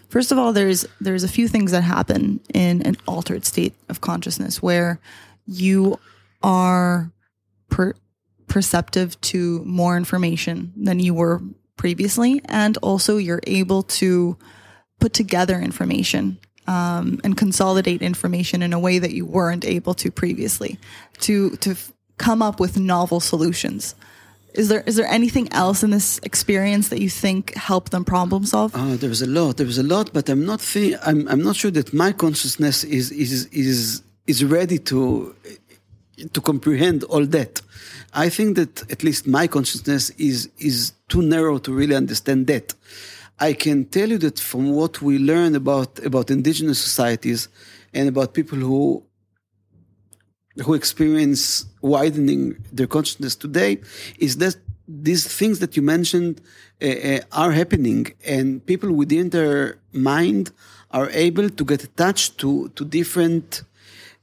first of all there's there's a few things that happen in an altered state of consciousness where you are per- perceptive to more information than you were previously and also you're able to put together information um, and consolidate information in a way that you weren't able to previously to to f- come up with novel solutions. Is there is there anything else in this experience that you think helped them problem solve? Oh there's a lot there's a lot but i'm not I'm, I'm not sure that my consciousness is is is is ready to to comprehend all that. I think that at least my consciousness is is too narrow to really understand that I can tell you that from what we learn about about indigenous societies and about people who who experience widening their consciousness today is that these things that you mentioned uh, are happening and people within their mind are able to get attached to to different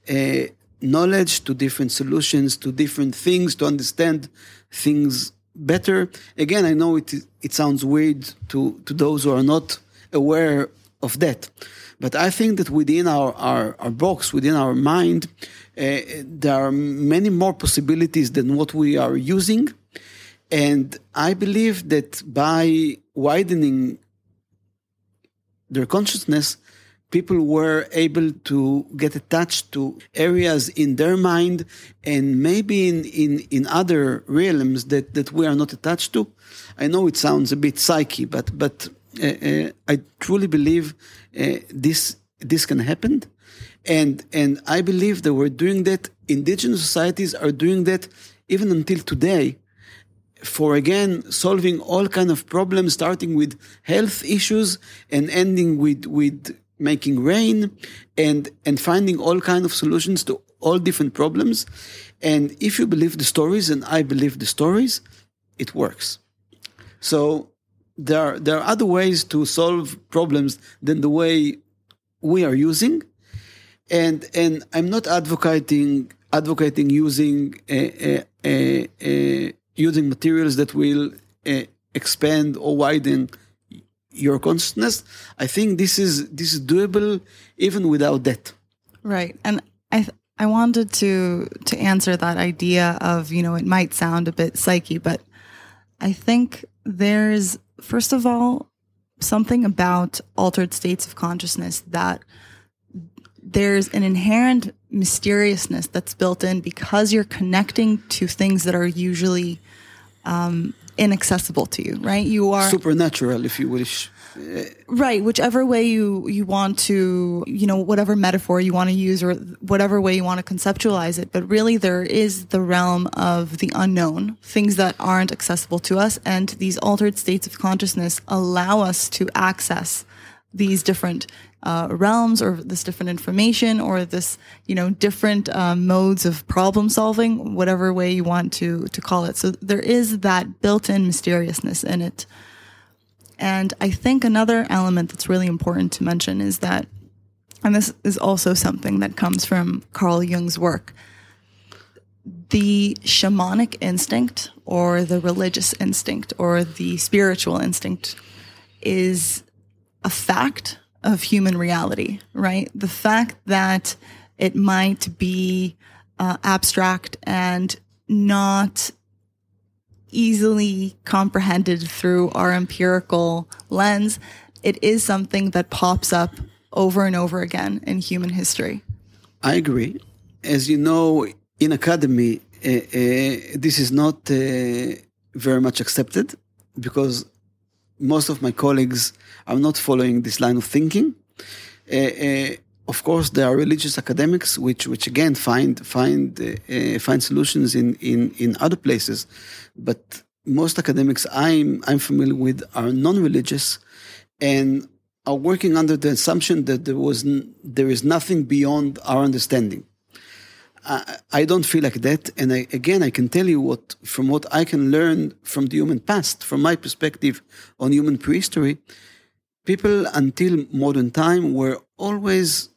uh, knowledge to different solutions to different things to understand things better. Again, I know it it sounds weird to to those who are not aware of that, but I think that within our our, our box, within our mind, uh, there are many more possibilities than what we are using, and I believe that by widening their consciousness, people were able to get attached to areas in their mind and maybe in, in, in other realms that, that we are not attached to. I know it sounds a bit psyche, but, but uh, uh, I truly believe uh, this, this can happen. And, and I believe that we're doing that. Indigenous societies are doing that even until today for again solving all kind of problems starting with health issues and ending with with making rain and and finding all kind of solutions to all different problems. And if you believe the stories and i believe the stories it works. So there are, there are other ways to solve problems than the way we are using. And and i'm not advocating advocating using a, a, a, using materials that will uh, expand or widen your consciousness i think this is this is doable even without that right. And i i wanted to to answer that idea of you know it might sound a bit psyche but i think there's first of all something about altered states of consciousness that there's an inherent mysteriousness that's built in because you're connecting to things that are usually um, inaccessible to you, right? You are supernatural, if you wish. Right, whichever way you you want to, you know, whatever metaphor you want to use or whatever way you want to conceptualize it, but really there is the realm of the unknown, things that aren't accessible to us and these altered states of consciousness allow us to access these different uh, realms or this different information or this you know different um, modes of problem solving whatever way you want to to call it. So there is that built-in mysteriousness in it. And i think another element that's really important to mention is that and this is also something that comes from carl jung's work the shamanic instinct or the religious instinct or the spiritual instinct is a fact of human reality, right? The fact that it might be uh, abstract and not easily comprehended through our empirical lens, it is something that pops up over and over again in human history. I agree. As you know, in academy, uh, uh, this is not uh, very much accepted because most of my colleagues are not following this line of thinking. Uh, uh, of course, there are religious academics which, which again find find uh, find solutions in, in, in other places, but most academics I'm I'm familiar with are non-religious, and are working under the assumption that there was there is nothing beyond our understanding. I, don't feel like that. And I, again, I can tell you what, from what I can learn from the human past, from my perspective on human prehistory, people until modern time were always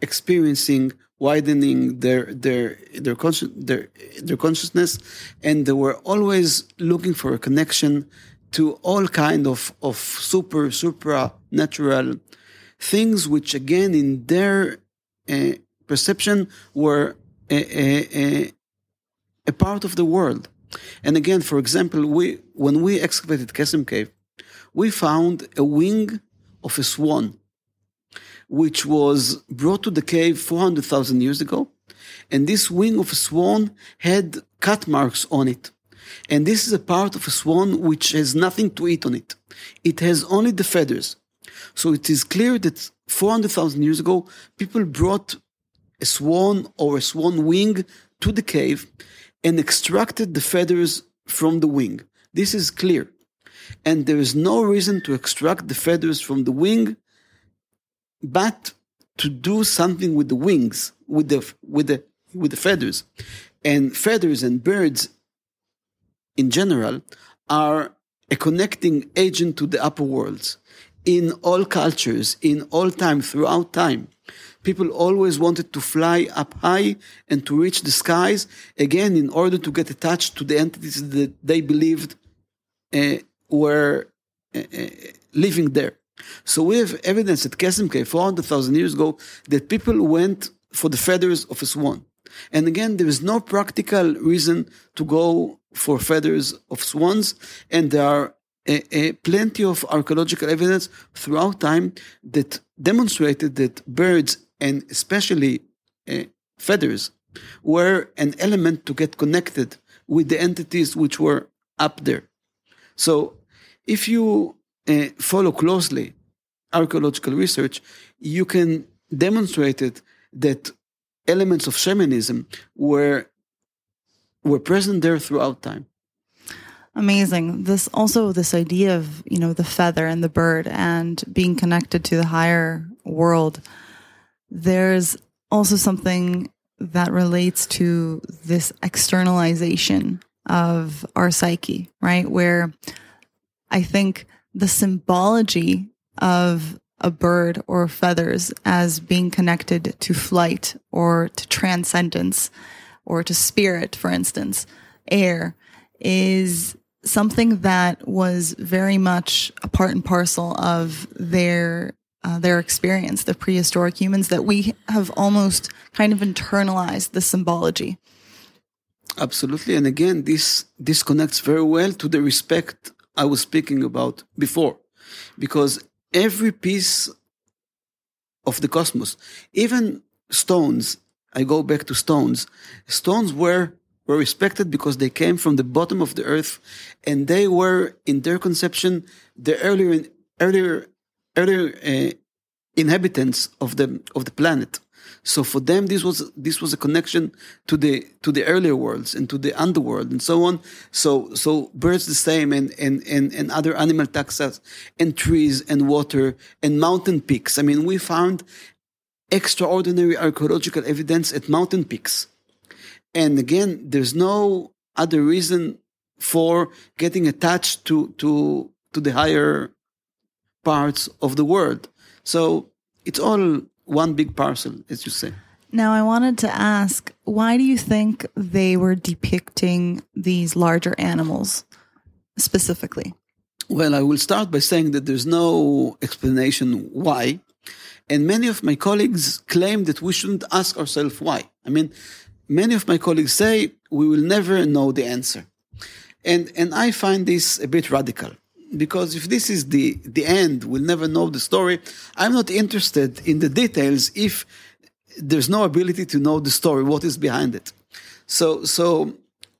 experiencing widening their their their, consci- their their consciousness and they were always looking for a connection to all kind of of super supernatural things which again in their uh, perception were a, a, a, part of the world. And again, for example, we when we excavated Kesem Cave, we found a wing of a swan, which was brought to the cave 400,000 years ago. And this wing of a swan had cut marks on it. And this is a part of a swan which has nothing to eat on it. It has only the feathers. So it is clear that 400,000 years ago, people brought a swan or a swan wing to the cave and extracted the feathers from the wing. This is clear. And there is no reason to extract the feathers from the wing, but to do something with the wings, with the, with the, with the feathers. And feathers and birds in general are a connecting agent to the upper worlds in all cultures, in all time, throughout time people always wanted to fly up high and to reach the skies again in order to get attached to the entities that they believed uh, were uh, uh living there. So we have evidence at Kesem Cave 400,000 years ago that people went for the feathers of a swan. And again, there is no practical reason to go for feathers of swans, and there are a, a plenty of archaeological evidence throughout time that demonstrated that birds and especially uh, feathers were an element to get connected with the entities which were up there. So if you uh, follow closely archaeological research, you can demonstrated that elements of shamanism were were present there throughout time. Amazing. This also this idea of, you know, the feather and the bird and being connected to the higher world. There's also something that relates to this externalization of our psyche, right? Where I think the symbology of a bird or feathers as being connected to flight or to transcendence or to spirit, for instance, air is something that was very much a part and parcel of their uh, their experience, the prehistoric humans, that we have almost kind of internalized the symbology. Absolutely, and again, this this connects very well to the respect I was speaking about before, because every piece of the cosmos, even stones, I go back to stones. Stones were were respected because they came from the bottom of the earth and they were in their conception the earlier earlier earlier uh, inhabitants of the of the planet. So for them this was this was a connection to the to the earlier worlds and to the underworld and so on. So so birds the same and and and, and other animal taxa and trees and water and mountain peaks. I mean we found extraordinary archaeological evidence at mountain peaks. And again, there's no other reason for getting attached to to to the higher parts of the world. So it's all one big parcel, as you say. Now, I wanted to ask, why do you think they were depicting these larger animals specifically? Well, I will start by saying that there's no explanation why. And many of my colleagues claim that we shouldn't ask ourselves why. I mean, many of my colleagues say we will never know the answer. And, and I find this a bit radical because if this is the, the end, we'll never know the story. I'm not interested in the details if there's no ability to know the story, what is behind it. So, so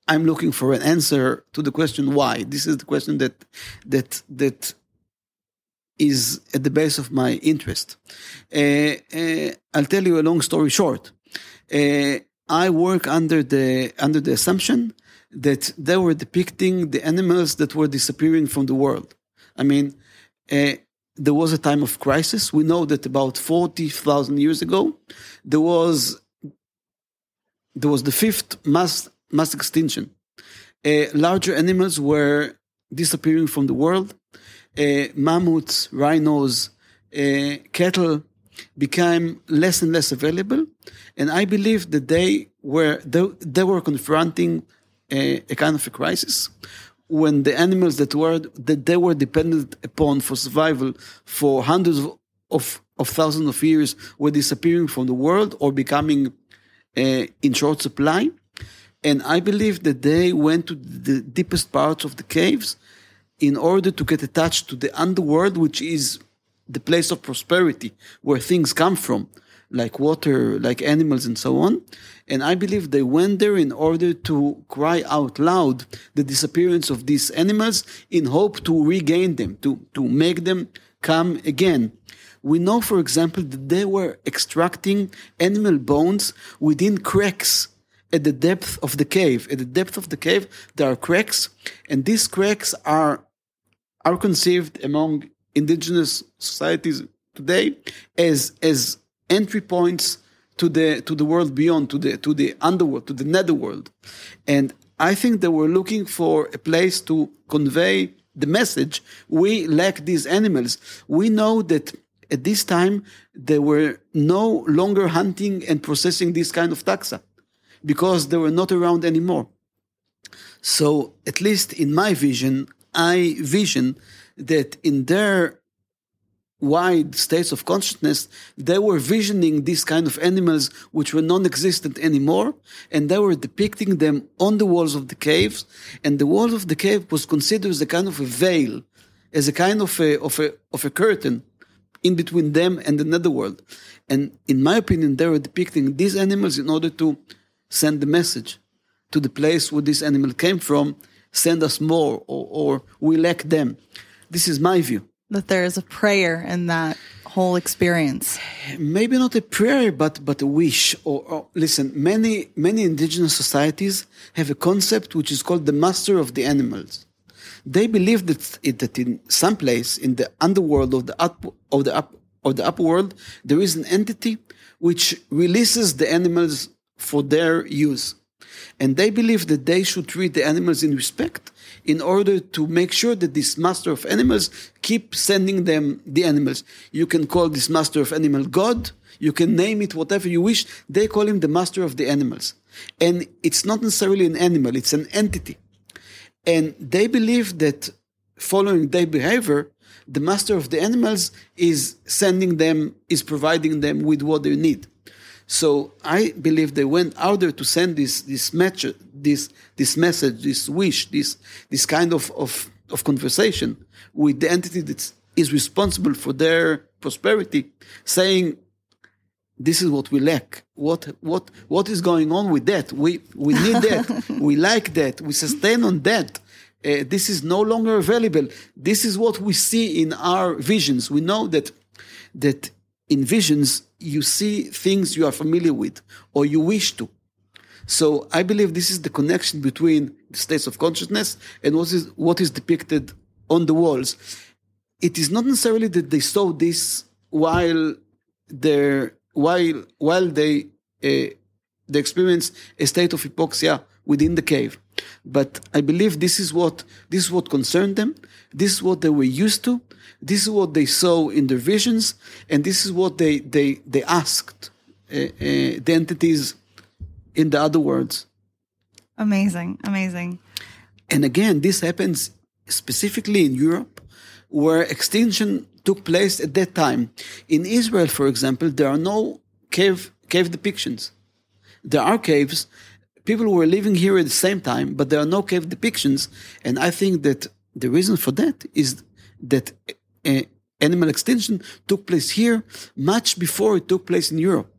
I'm looking for an answer to the question why. This is the question that, that, that is at the base of my interest. Uh, uh, I'll tell you a long story short. Uh, I work under the under the assumption that they were depicting the animals that were disappearing from the world. I mean, uh, there was a time of crisis. We know that about forty thousand years ago, there was there was the fifth mass mass extinction. Uh, larger animals were disappearing from the world. Uh, mammoths, rhinos, uh, cattle became less and less available. And I believe that they were they, they were confronting a, a, kind of a crisis when the animals that were that they were dependent upon for survival for hundreds of, of, of thousands of years were disappearing from the world or becoming uh, in short supply. And I believe that they went to the deepest parts of the caves in order to get attached to the underworld, which is the place of prosperity where things come from, like water, like animals, and so on. And I believe they went there in order to cry out loud the disappearance of these animals in hope to regain them, to, to make them come again. We know, for example, that they were extracting animal bones within cracks at the depth of the cave. At the depth of the cave, there are cracks, and these cracks are, are conceived among indigenous societies today as as entry points to the to the world beyond to the to the underworld to the netherworld. And i think they were looking for a place to convey the message. We lack these animals. We know that at this time they were no longer hunting and processing this kind of taxa because they were not around anymore. So at least in my vision i vision that in their wide states of consciousness, they were visioning these kind of animals which were non-existent anymore, and they were depicting them on the walls of the caves, and the wall of the cave was considered as a kind of a veil, as a kind of a, of a, of a curtain in between them and the netherworld. And in my opinion, they were depicting these animals in order to send the message to the place where this animal came from, send us more, or, or we lack them. This is my view. That there is a prayer in that whole experience. maybe not a prayer but but a wish. Or, or listen many many indigenous societies have a concept which is called the master of the animals. They believe that it, that in some place in the underworld of the up of the up of the upper world there is an entity which releases the animals for their use. And they believe that they should treat the animals in respect in order to make sure that this master of animals keep sending them the animals. You can call this master of animal God. You can name it whatever you wish. They call him the master of the animals. And it's not necessarily an animal, it's an entity. And they believe that following their behavior, the master of the animals is sending them, is providing them with what they need. So I believe they went out there to send this this message, this this message, this wish, this this kind of of, of conversation with the entity that is responsible for their prosperity, saying, "This is what we lack. What what what is going on with that? We we need that. we like that. We sustain on that." Uh, this is no longer available. This is what we see in our visions. We know that that in visions you see things you are familiar with or you wish to. So I believe this is the connection between the states of consciousness and what is what is depicted on the walls. It is not necessarily that they saw this while they while while they uh, they experience a state of hypoxia within the cave. But I believe this is what this is what concerned them. This is what they were used to. This is what they saw in their visions, and this is what they they they asked uh, uh, the entities in the other words. Amazing, amazing. And again, this happens specifically in Europe, where extinction took place at that time. In Israel, for example, there are no cave cave depictions. There are caves. People were living here at the same time, but there are no cave depictions. And I think that the reason for that is that uh, animal extinction took place here much before it took place in Europe.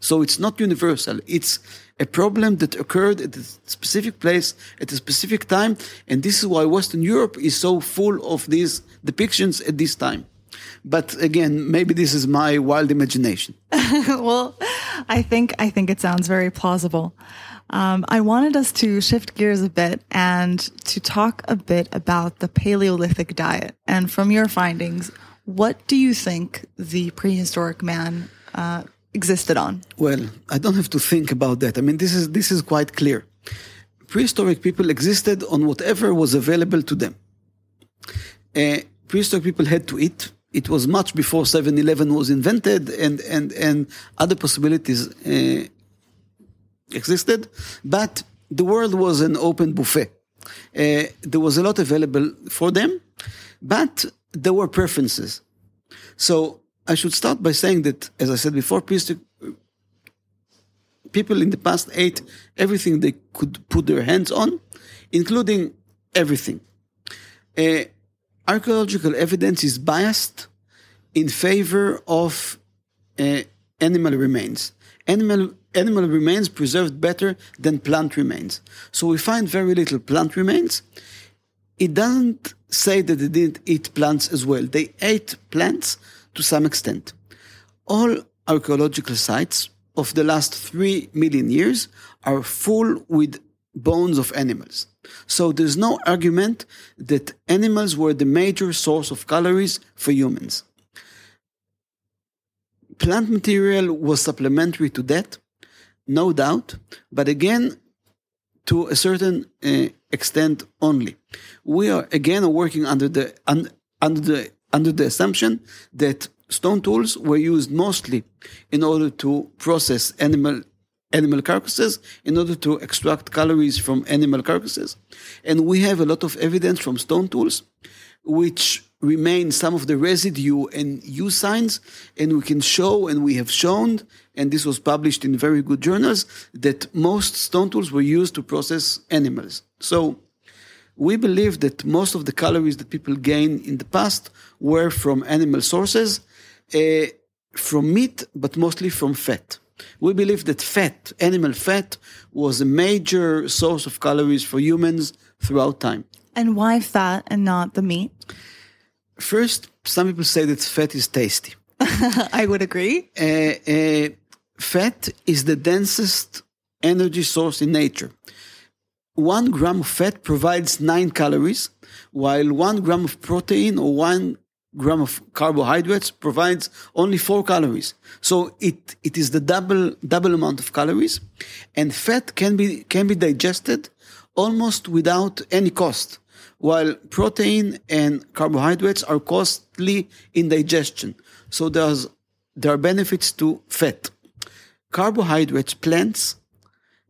So it's not universal. It's a problem that occurred at a specific place at a specific time. And this is why Western Europe is so full of these depictions at this time. But again, maybe this is my wild imagination. well, I think I think it sounds very plausible. Um, I wanted us to shift gears a bit and to talk a bit about the Paleolithic diet. And from your findings, what do you think the prehistoric man uh, existed on? Well, I don't have to think about that. I mean, this is this is quite clear. Prehistoric people existed on whatever was available to them. Uh, prehistoric people had to eat. It was much before 7-Eleven was invented, and and and other possibilities uh, existed. But the world was an open buffet. Uh, there was a lot available for them, but there were preferences. So I should start by saying that, as I said before, people in the past ate everything they could put their hands on, including everything. Uh, archaeological evidence is biased in favor of uh, animal remains. Animal animal remains preserved better than plant remains. So we find very little plant remains. It doesn't say that they didn't eat plants as well. They ate plants to some extent. All archaeological sites of the last three million years are full with bones of animals. So there's no argument that animals were the major source of calories for humans. Plant material was supplementary to that, no doubt, but again, to a certain uh, extent only. We are again working under the un, under the under the assumption that stone tools were used mostly in order to process animal animal carcasses in order to extract calories from animal carcasses. And we have a lot of evidence from stone tools which remain some of the residue and use signs. And we can show, and we have shown, and this was published in very good journals, that most stone tools were used to process animals. So we believe that most of the calories that people gain in the past were from animal sources, uh, from meat, but mostly from fat. We believe that fat, animal fat, was a major source of calories for humans throughout time. And why fat and not the meat? First, some people say that fat is tasty. I would agree. Uh, uh, fat is the densest energy source in nature. One gram of fat provides nine calories, while one gram of protein or one gram of carbohydrates provides only four calories. So it, it is the double double amount of calories, and fat can be can be digested almost without any cost, while protein and carbohydrates are costly in digestion. So there's there are benefits to fat. Carbohydrates, plants,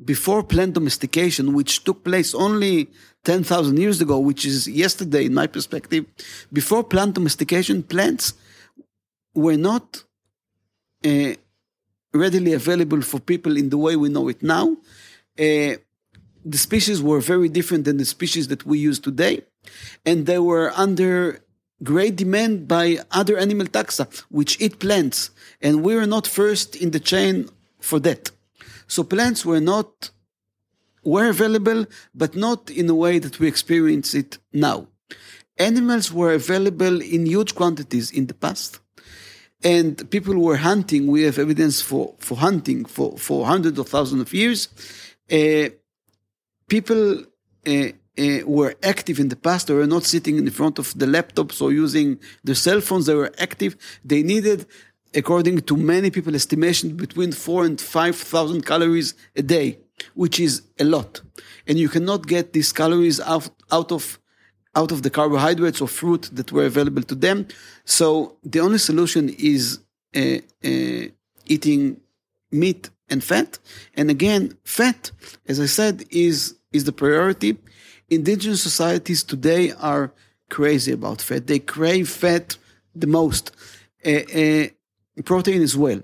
before plant domestication, which took place only 10,000 years ago, which is yesterday in my perspective, before plant domestication, plants were not uh, readily available for people in the way we know it now. Uh, the species were very different than the species that we use today, and they were under great demand by other animal taxa, which eat plants, and we were not first in the chain for that. So plants were not were available, but not in a way that we experience it now. Animals were available in huge quantities in the past. And people were hunting. We have evidence for, for hunting for, for hundreds of thousands of years. Uh, people uh, uh, were active in the past. They were not sitting in front of the laptops or using their cell phones. They were active. They needed, according to many people, estimation between four and five thousand calories a day which is a lot. And you cannot get these calories out, out of out of the carbohydrates or fruit that were available to them. So the only solution is uh, uh, eating meat and fat. And again, fat, as I said, is is the priority. Indigenous societies today are crazy about fat. They crave fat the most. Uh, protein as well.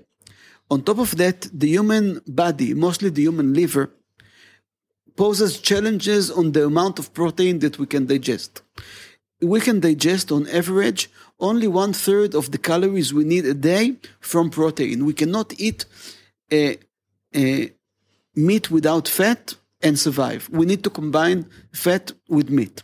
On top of that, the human body, mostly the human liver, poses challenges on the amount of protein that we can digest. We can digest on average only one third of the calories we need a day from protein. We cannot eat a, a meat without fat and survive. We need to combine fat with meat.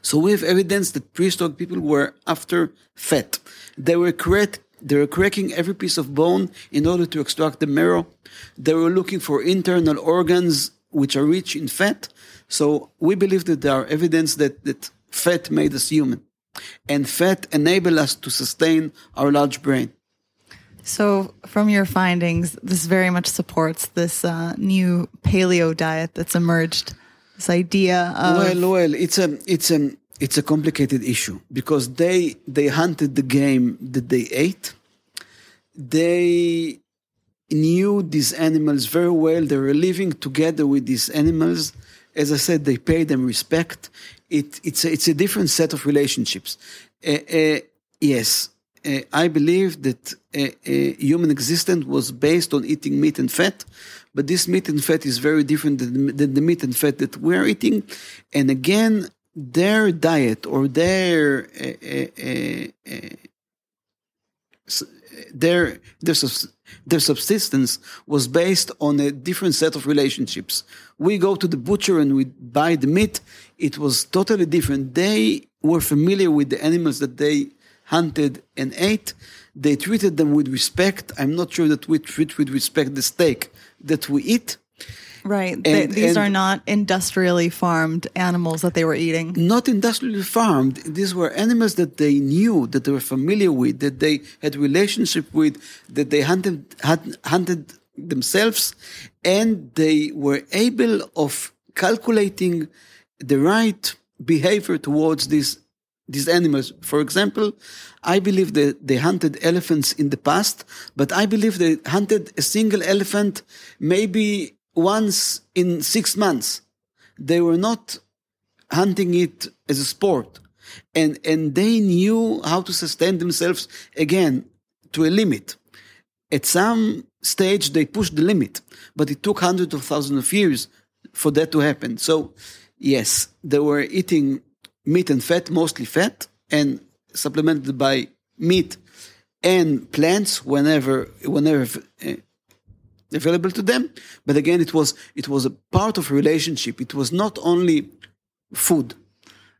So we have evidence that prehistoric people were after fat. They were correct they were cracking every piece of bone in order to extract the marrow. They were looking for internal organs which are rich in fat. So we believe that there are evidence that, that fat made us human. And fat enable us to sustain our large brain. So, from your findings, this very much supports this uh, new paleo diet that's emerged. This idea of well, well, it's a it's a it's a complicated issue because they they hunted the game that they ate. They knew these animals very well. They were living together with these animals. As I said, they paid them respect. It, it's a, it's a different set of relationships. Uh, uh, yes, uh, I believe that human existence was based on eating meat and fat, but this meat and fat is very different than, than the meat and fat that we're eating. And again, their diet or their uh, their their their subsistence was based on a different set of relationships. We go to the butcher and we buy the meat. It was totally different. They were familiar with the animals that they hunted and ate. They treated them with respect. I'm not sure that we treat with respect the steak that we eat. Right. And, these are not industrially farmed animals that they were eating. Not industrially farmed. These were animals that they knew, that they were familiar with, that they had relationship with, that they hunted, had, hunted themselves, and they were able of calculating the right behavior towards these these animals. For example, I believe that they hunted elephants in the past, but I believe they hunted a single elephant maybe once in six months. They were not hunting it as a sport. And, and they knew how to sustain themselves again to a limit. At some stage, they pushed the limit, but it took hundreds of thousands of years for that to happen. So, yes, they were eating meat and fat, mostly fat, and supplemented by meat and plants whenever, whenever uh, available to them. But again, it was it was a part of relationship. It was not only food.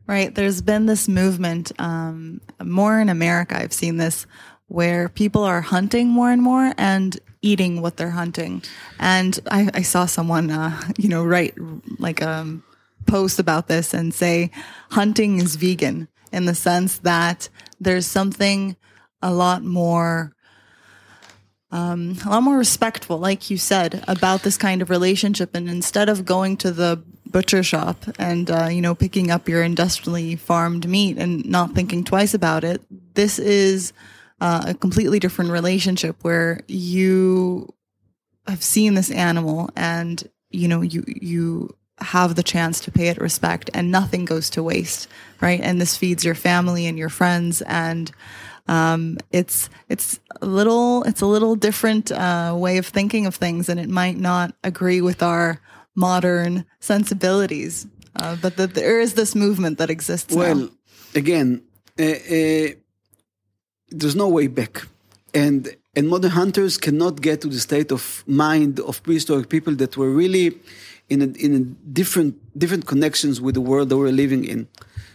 Right. There's been this movement, um, more in America. I've seen this where people are hunting more and more and eating what they're hunting. And I, I saw someone, uh, you know, write like a post about this and say hunting is vegan in the sense that there's something a lot more um, a lot more respectful, like you said, about this kind of relationship. And instead of going to the butcher shop and uh, you know picking up your industrially farmed meat and not thinking twice about it, this is uh, a completely different relationship where you have seen this animal and you know you you have the chance to pay it respect and nothing goes to waste right and this feeds your family and your friends and um, it's it's a little it's a little different uh, way of thinking of things and it might not agree with our modern sensibilities uh, but the, there is this movement that exists well now. again uh, uh, there's no way back and and modern hunters cannot get to the state of mind of prehistoric people that were really in a, in a different different connections with the world that we're living in.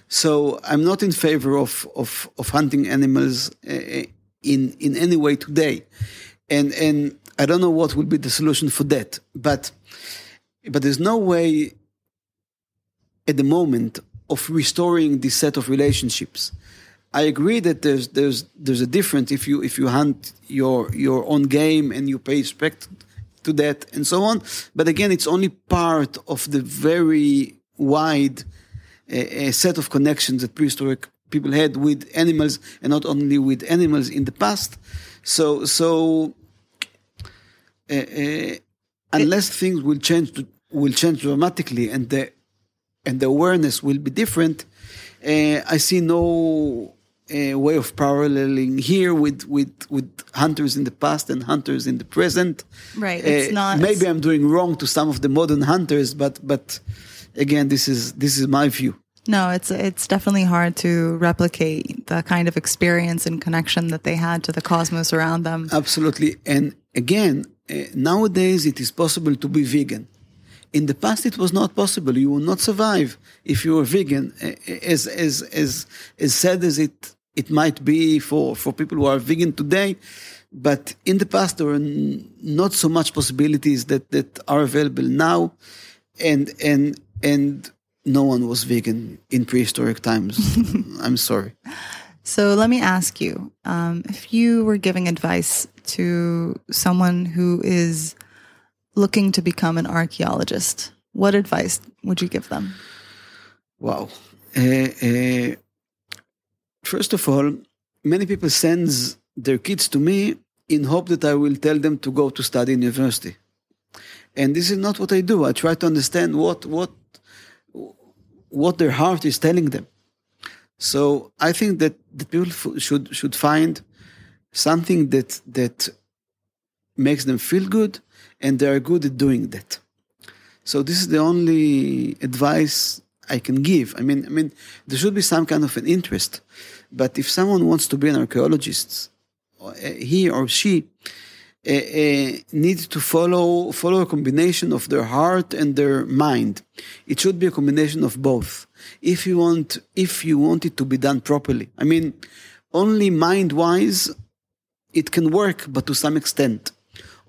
So I'm not in favor of of, of hunting animals uh, in in any way today, and and I don't know what will be the solution for that. But but there's no way at the moment of restoring this set of relationships. I agree that there's there's there's a difference if you if you hunt your your own game and you pay respect to that and so on. But again, it's only part of the very wide uh, set of connections that prehistoric people had with animals and not only with animals in the past. So so uh, uh, unless things will change will change dramatically and the and the awareness will be different, I see no a way of paralleling here with, with, with hunters in the past and hunters in the present. Right. It's uh, not. Maybe I'm doing wrong to some of the modern hunters, but but again, this is this is my view. No, it's it's definitely hard to replicate the kind of experience and connection that they had to the cosmos around them. Absolutely, and again, uh, nowadays it is possible to be vegan. In the past, it was not possible. You will not survive if you were vegan. Uh, as as as as sad as it it might be for, for people who are vegan today, but in the past there were not so much possibilities that, that are available now, and and and no one was vegan in prehistoric times. I'm sorry. So let me ask you: um, if you were giving advice to someone who is looking to become an archaeologist, what advice would you give them? Wow. Uh, uh, First of all, many people send their kids to me in hope that I will tell them to go to study in university. And this is not what I do. I try to understand what what what their heart is telling them. So I think that the people should should find something that that makes them feel good, and they are good at doing that. So this is the only advice I can give. I mean, I mean, there should be some kind of an interest. But if someone wants to be an archaeologist, uh, he or she uh, uh, needs to follow follow a combination of their heart and their mind. It should be a combination of both. If you want, if you want it to be done properly, I mean, only mind wise, it can work, but to some extent.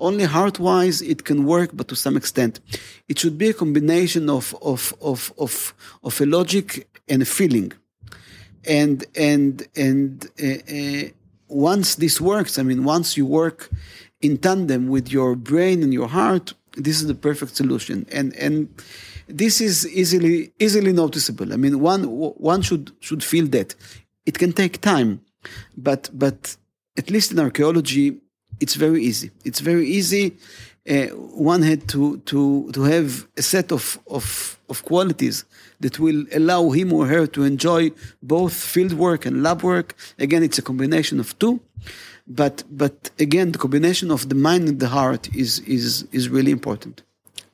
Only heart wise, it can work, but to some extent. It should be a combination of of of of, of a logic and a feeling and and and uh, uh, once this works, I mean, once you work in tandem with your brain and your heart, this is the perfect solution. And and this is easily easily noticeable. I mean, one one should should feel that it can take time, but but at least in archaeology, it's very easy. It's very easy. Uh, one had to to to have a set of of of qualities that will allow him or her to enjoy both field work and lab work. Again, it's a combination of two. But, but again, the combination of the mind and the heart is, is, is really important.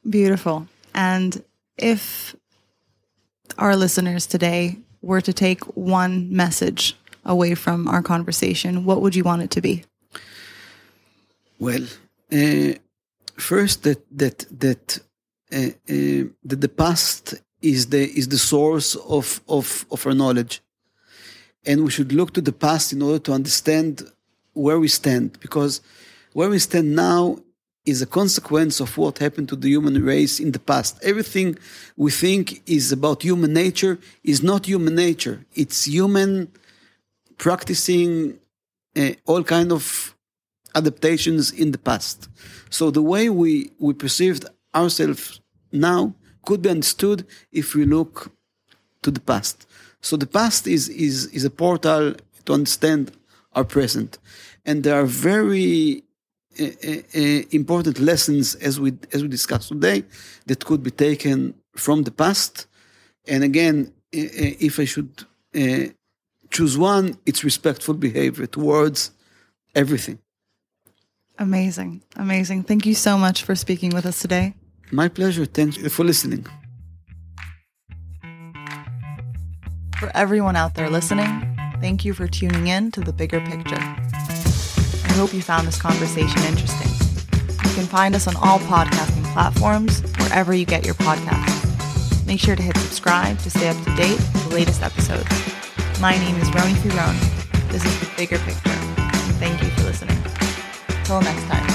Beautiful. And if our listeners today were to take one message away from our conversation, what would you want it to be? Well, uh, first that that that uh, uh, that the past is the is the source of, of, of our knowledge. And we should look to the past in order to understand where we stand because where we stand now is a consequence of what happened to the human race in the past. Everything we think is about human nature is not human nature. It's human practicing uh, all kind of adaptations in the past. So the way we, we perceived ourselves now could be understood if we look to the past. So the past is, is, is a portal to understand our present. And there are very uh, uh, important lessons as we, as we discussed today that could be taken from the past. And again, if I should uh, choose one, it's respectful behavior towards everything. Amazing. Amazing. Thank you so much for speaking with us today. My pleasure. Thank you for listening. For everyone out there listening, thank you for tuning in to the bigger picture. I hope you found this conversation interesting. You can find us on all podcasting platforms, wherever you get your podcasts. Make sure to hit subscribe to stay up to date with the latest episodes. My name is Roni Fironi. This is The Bigger Picture. And thank you for listening. Till next time.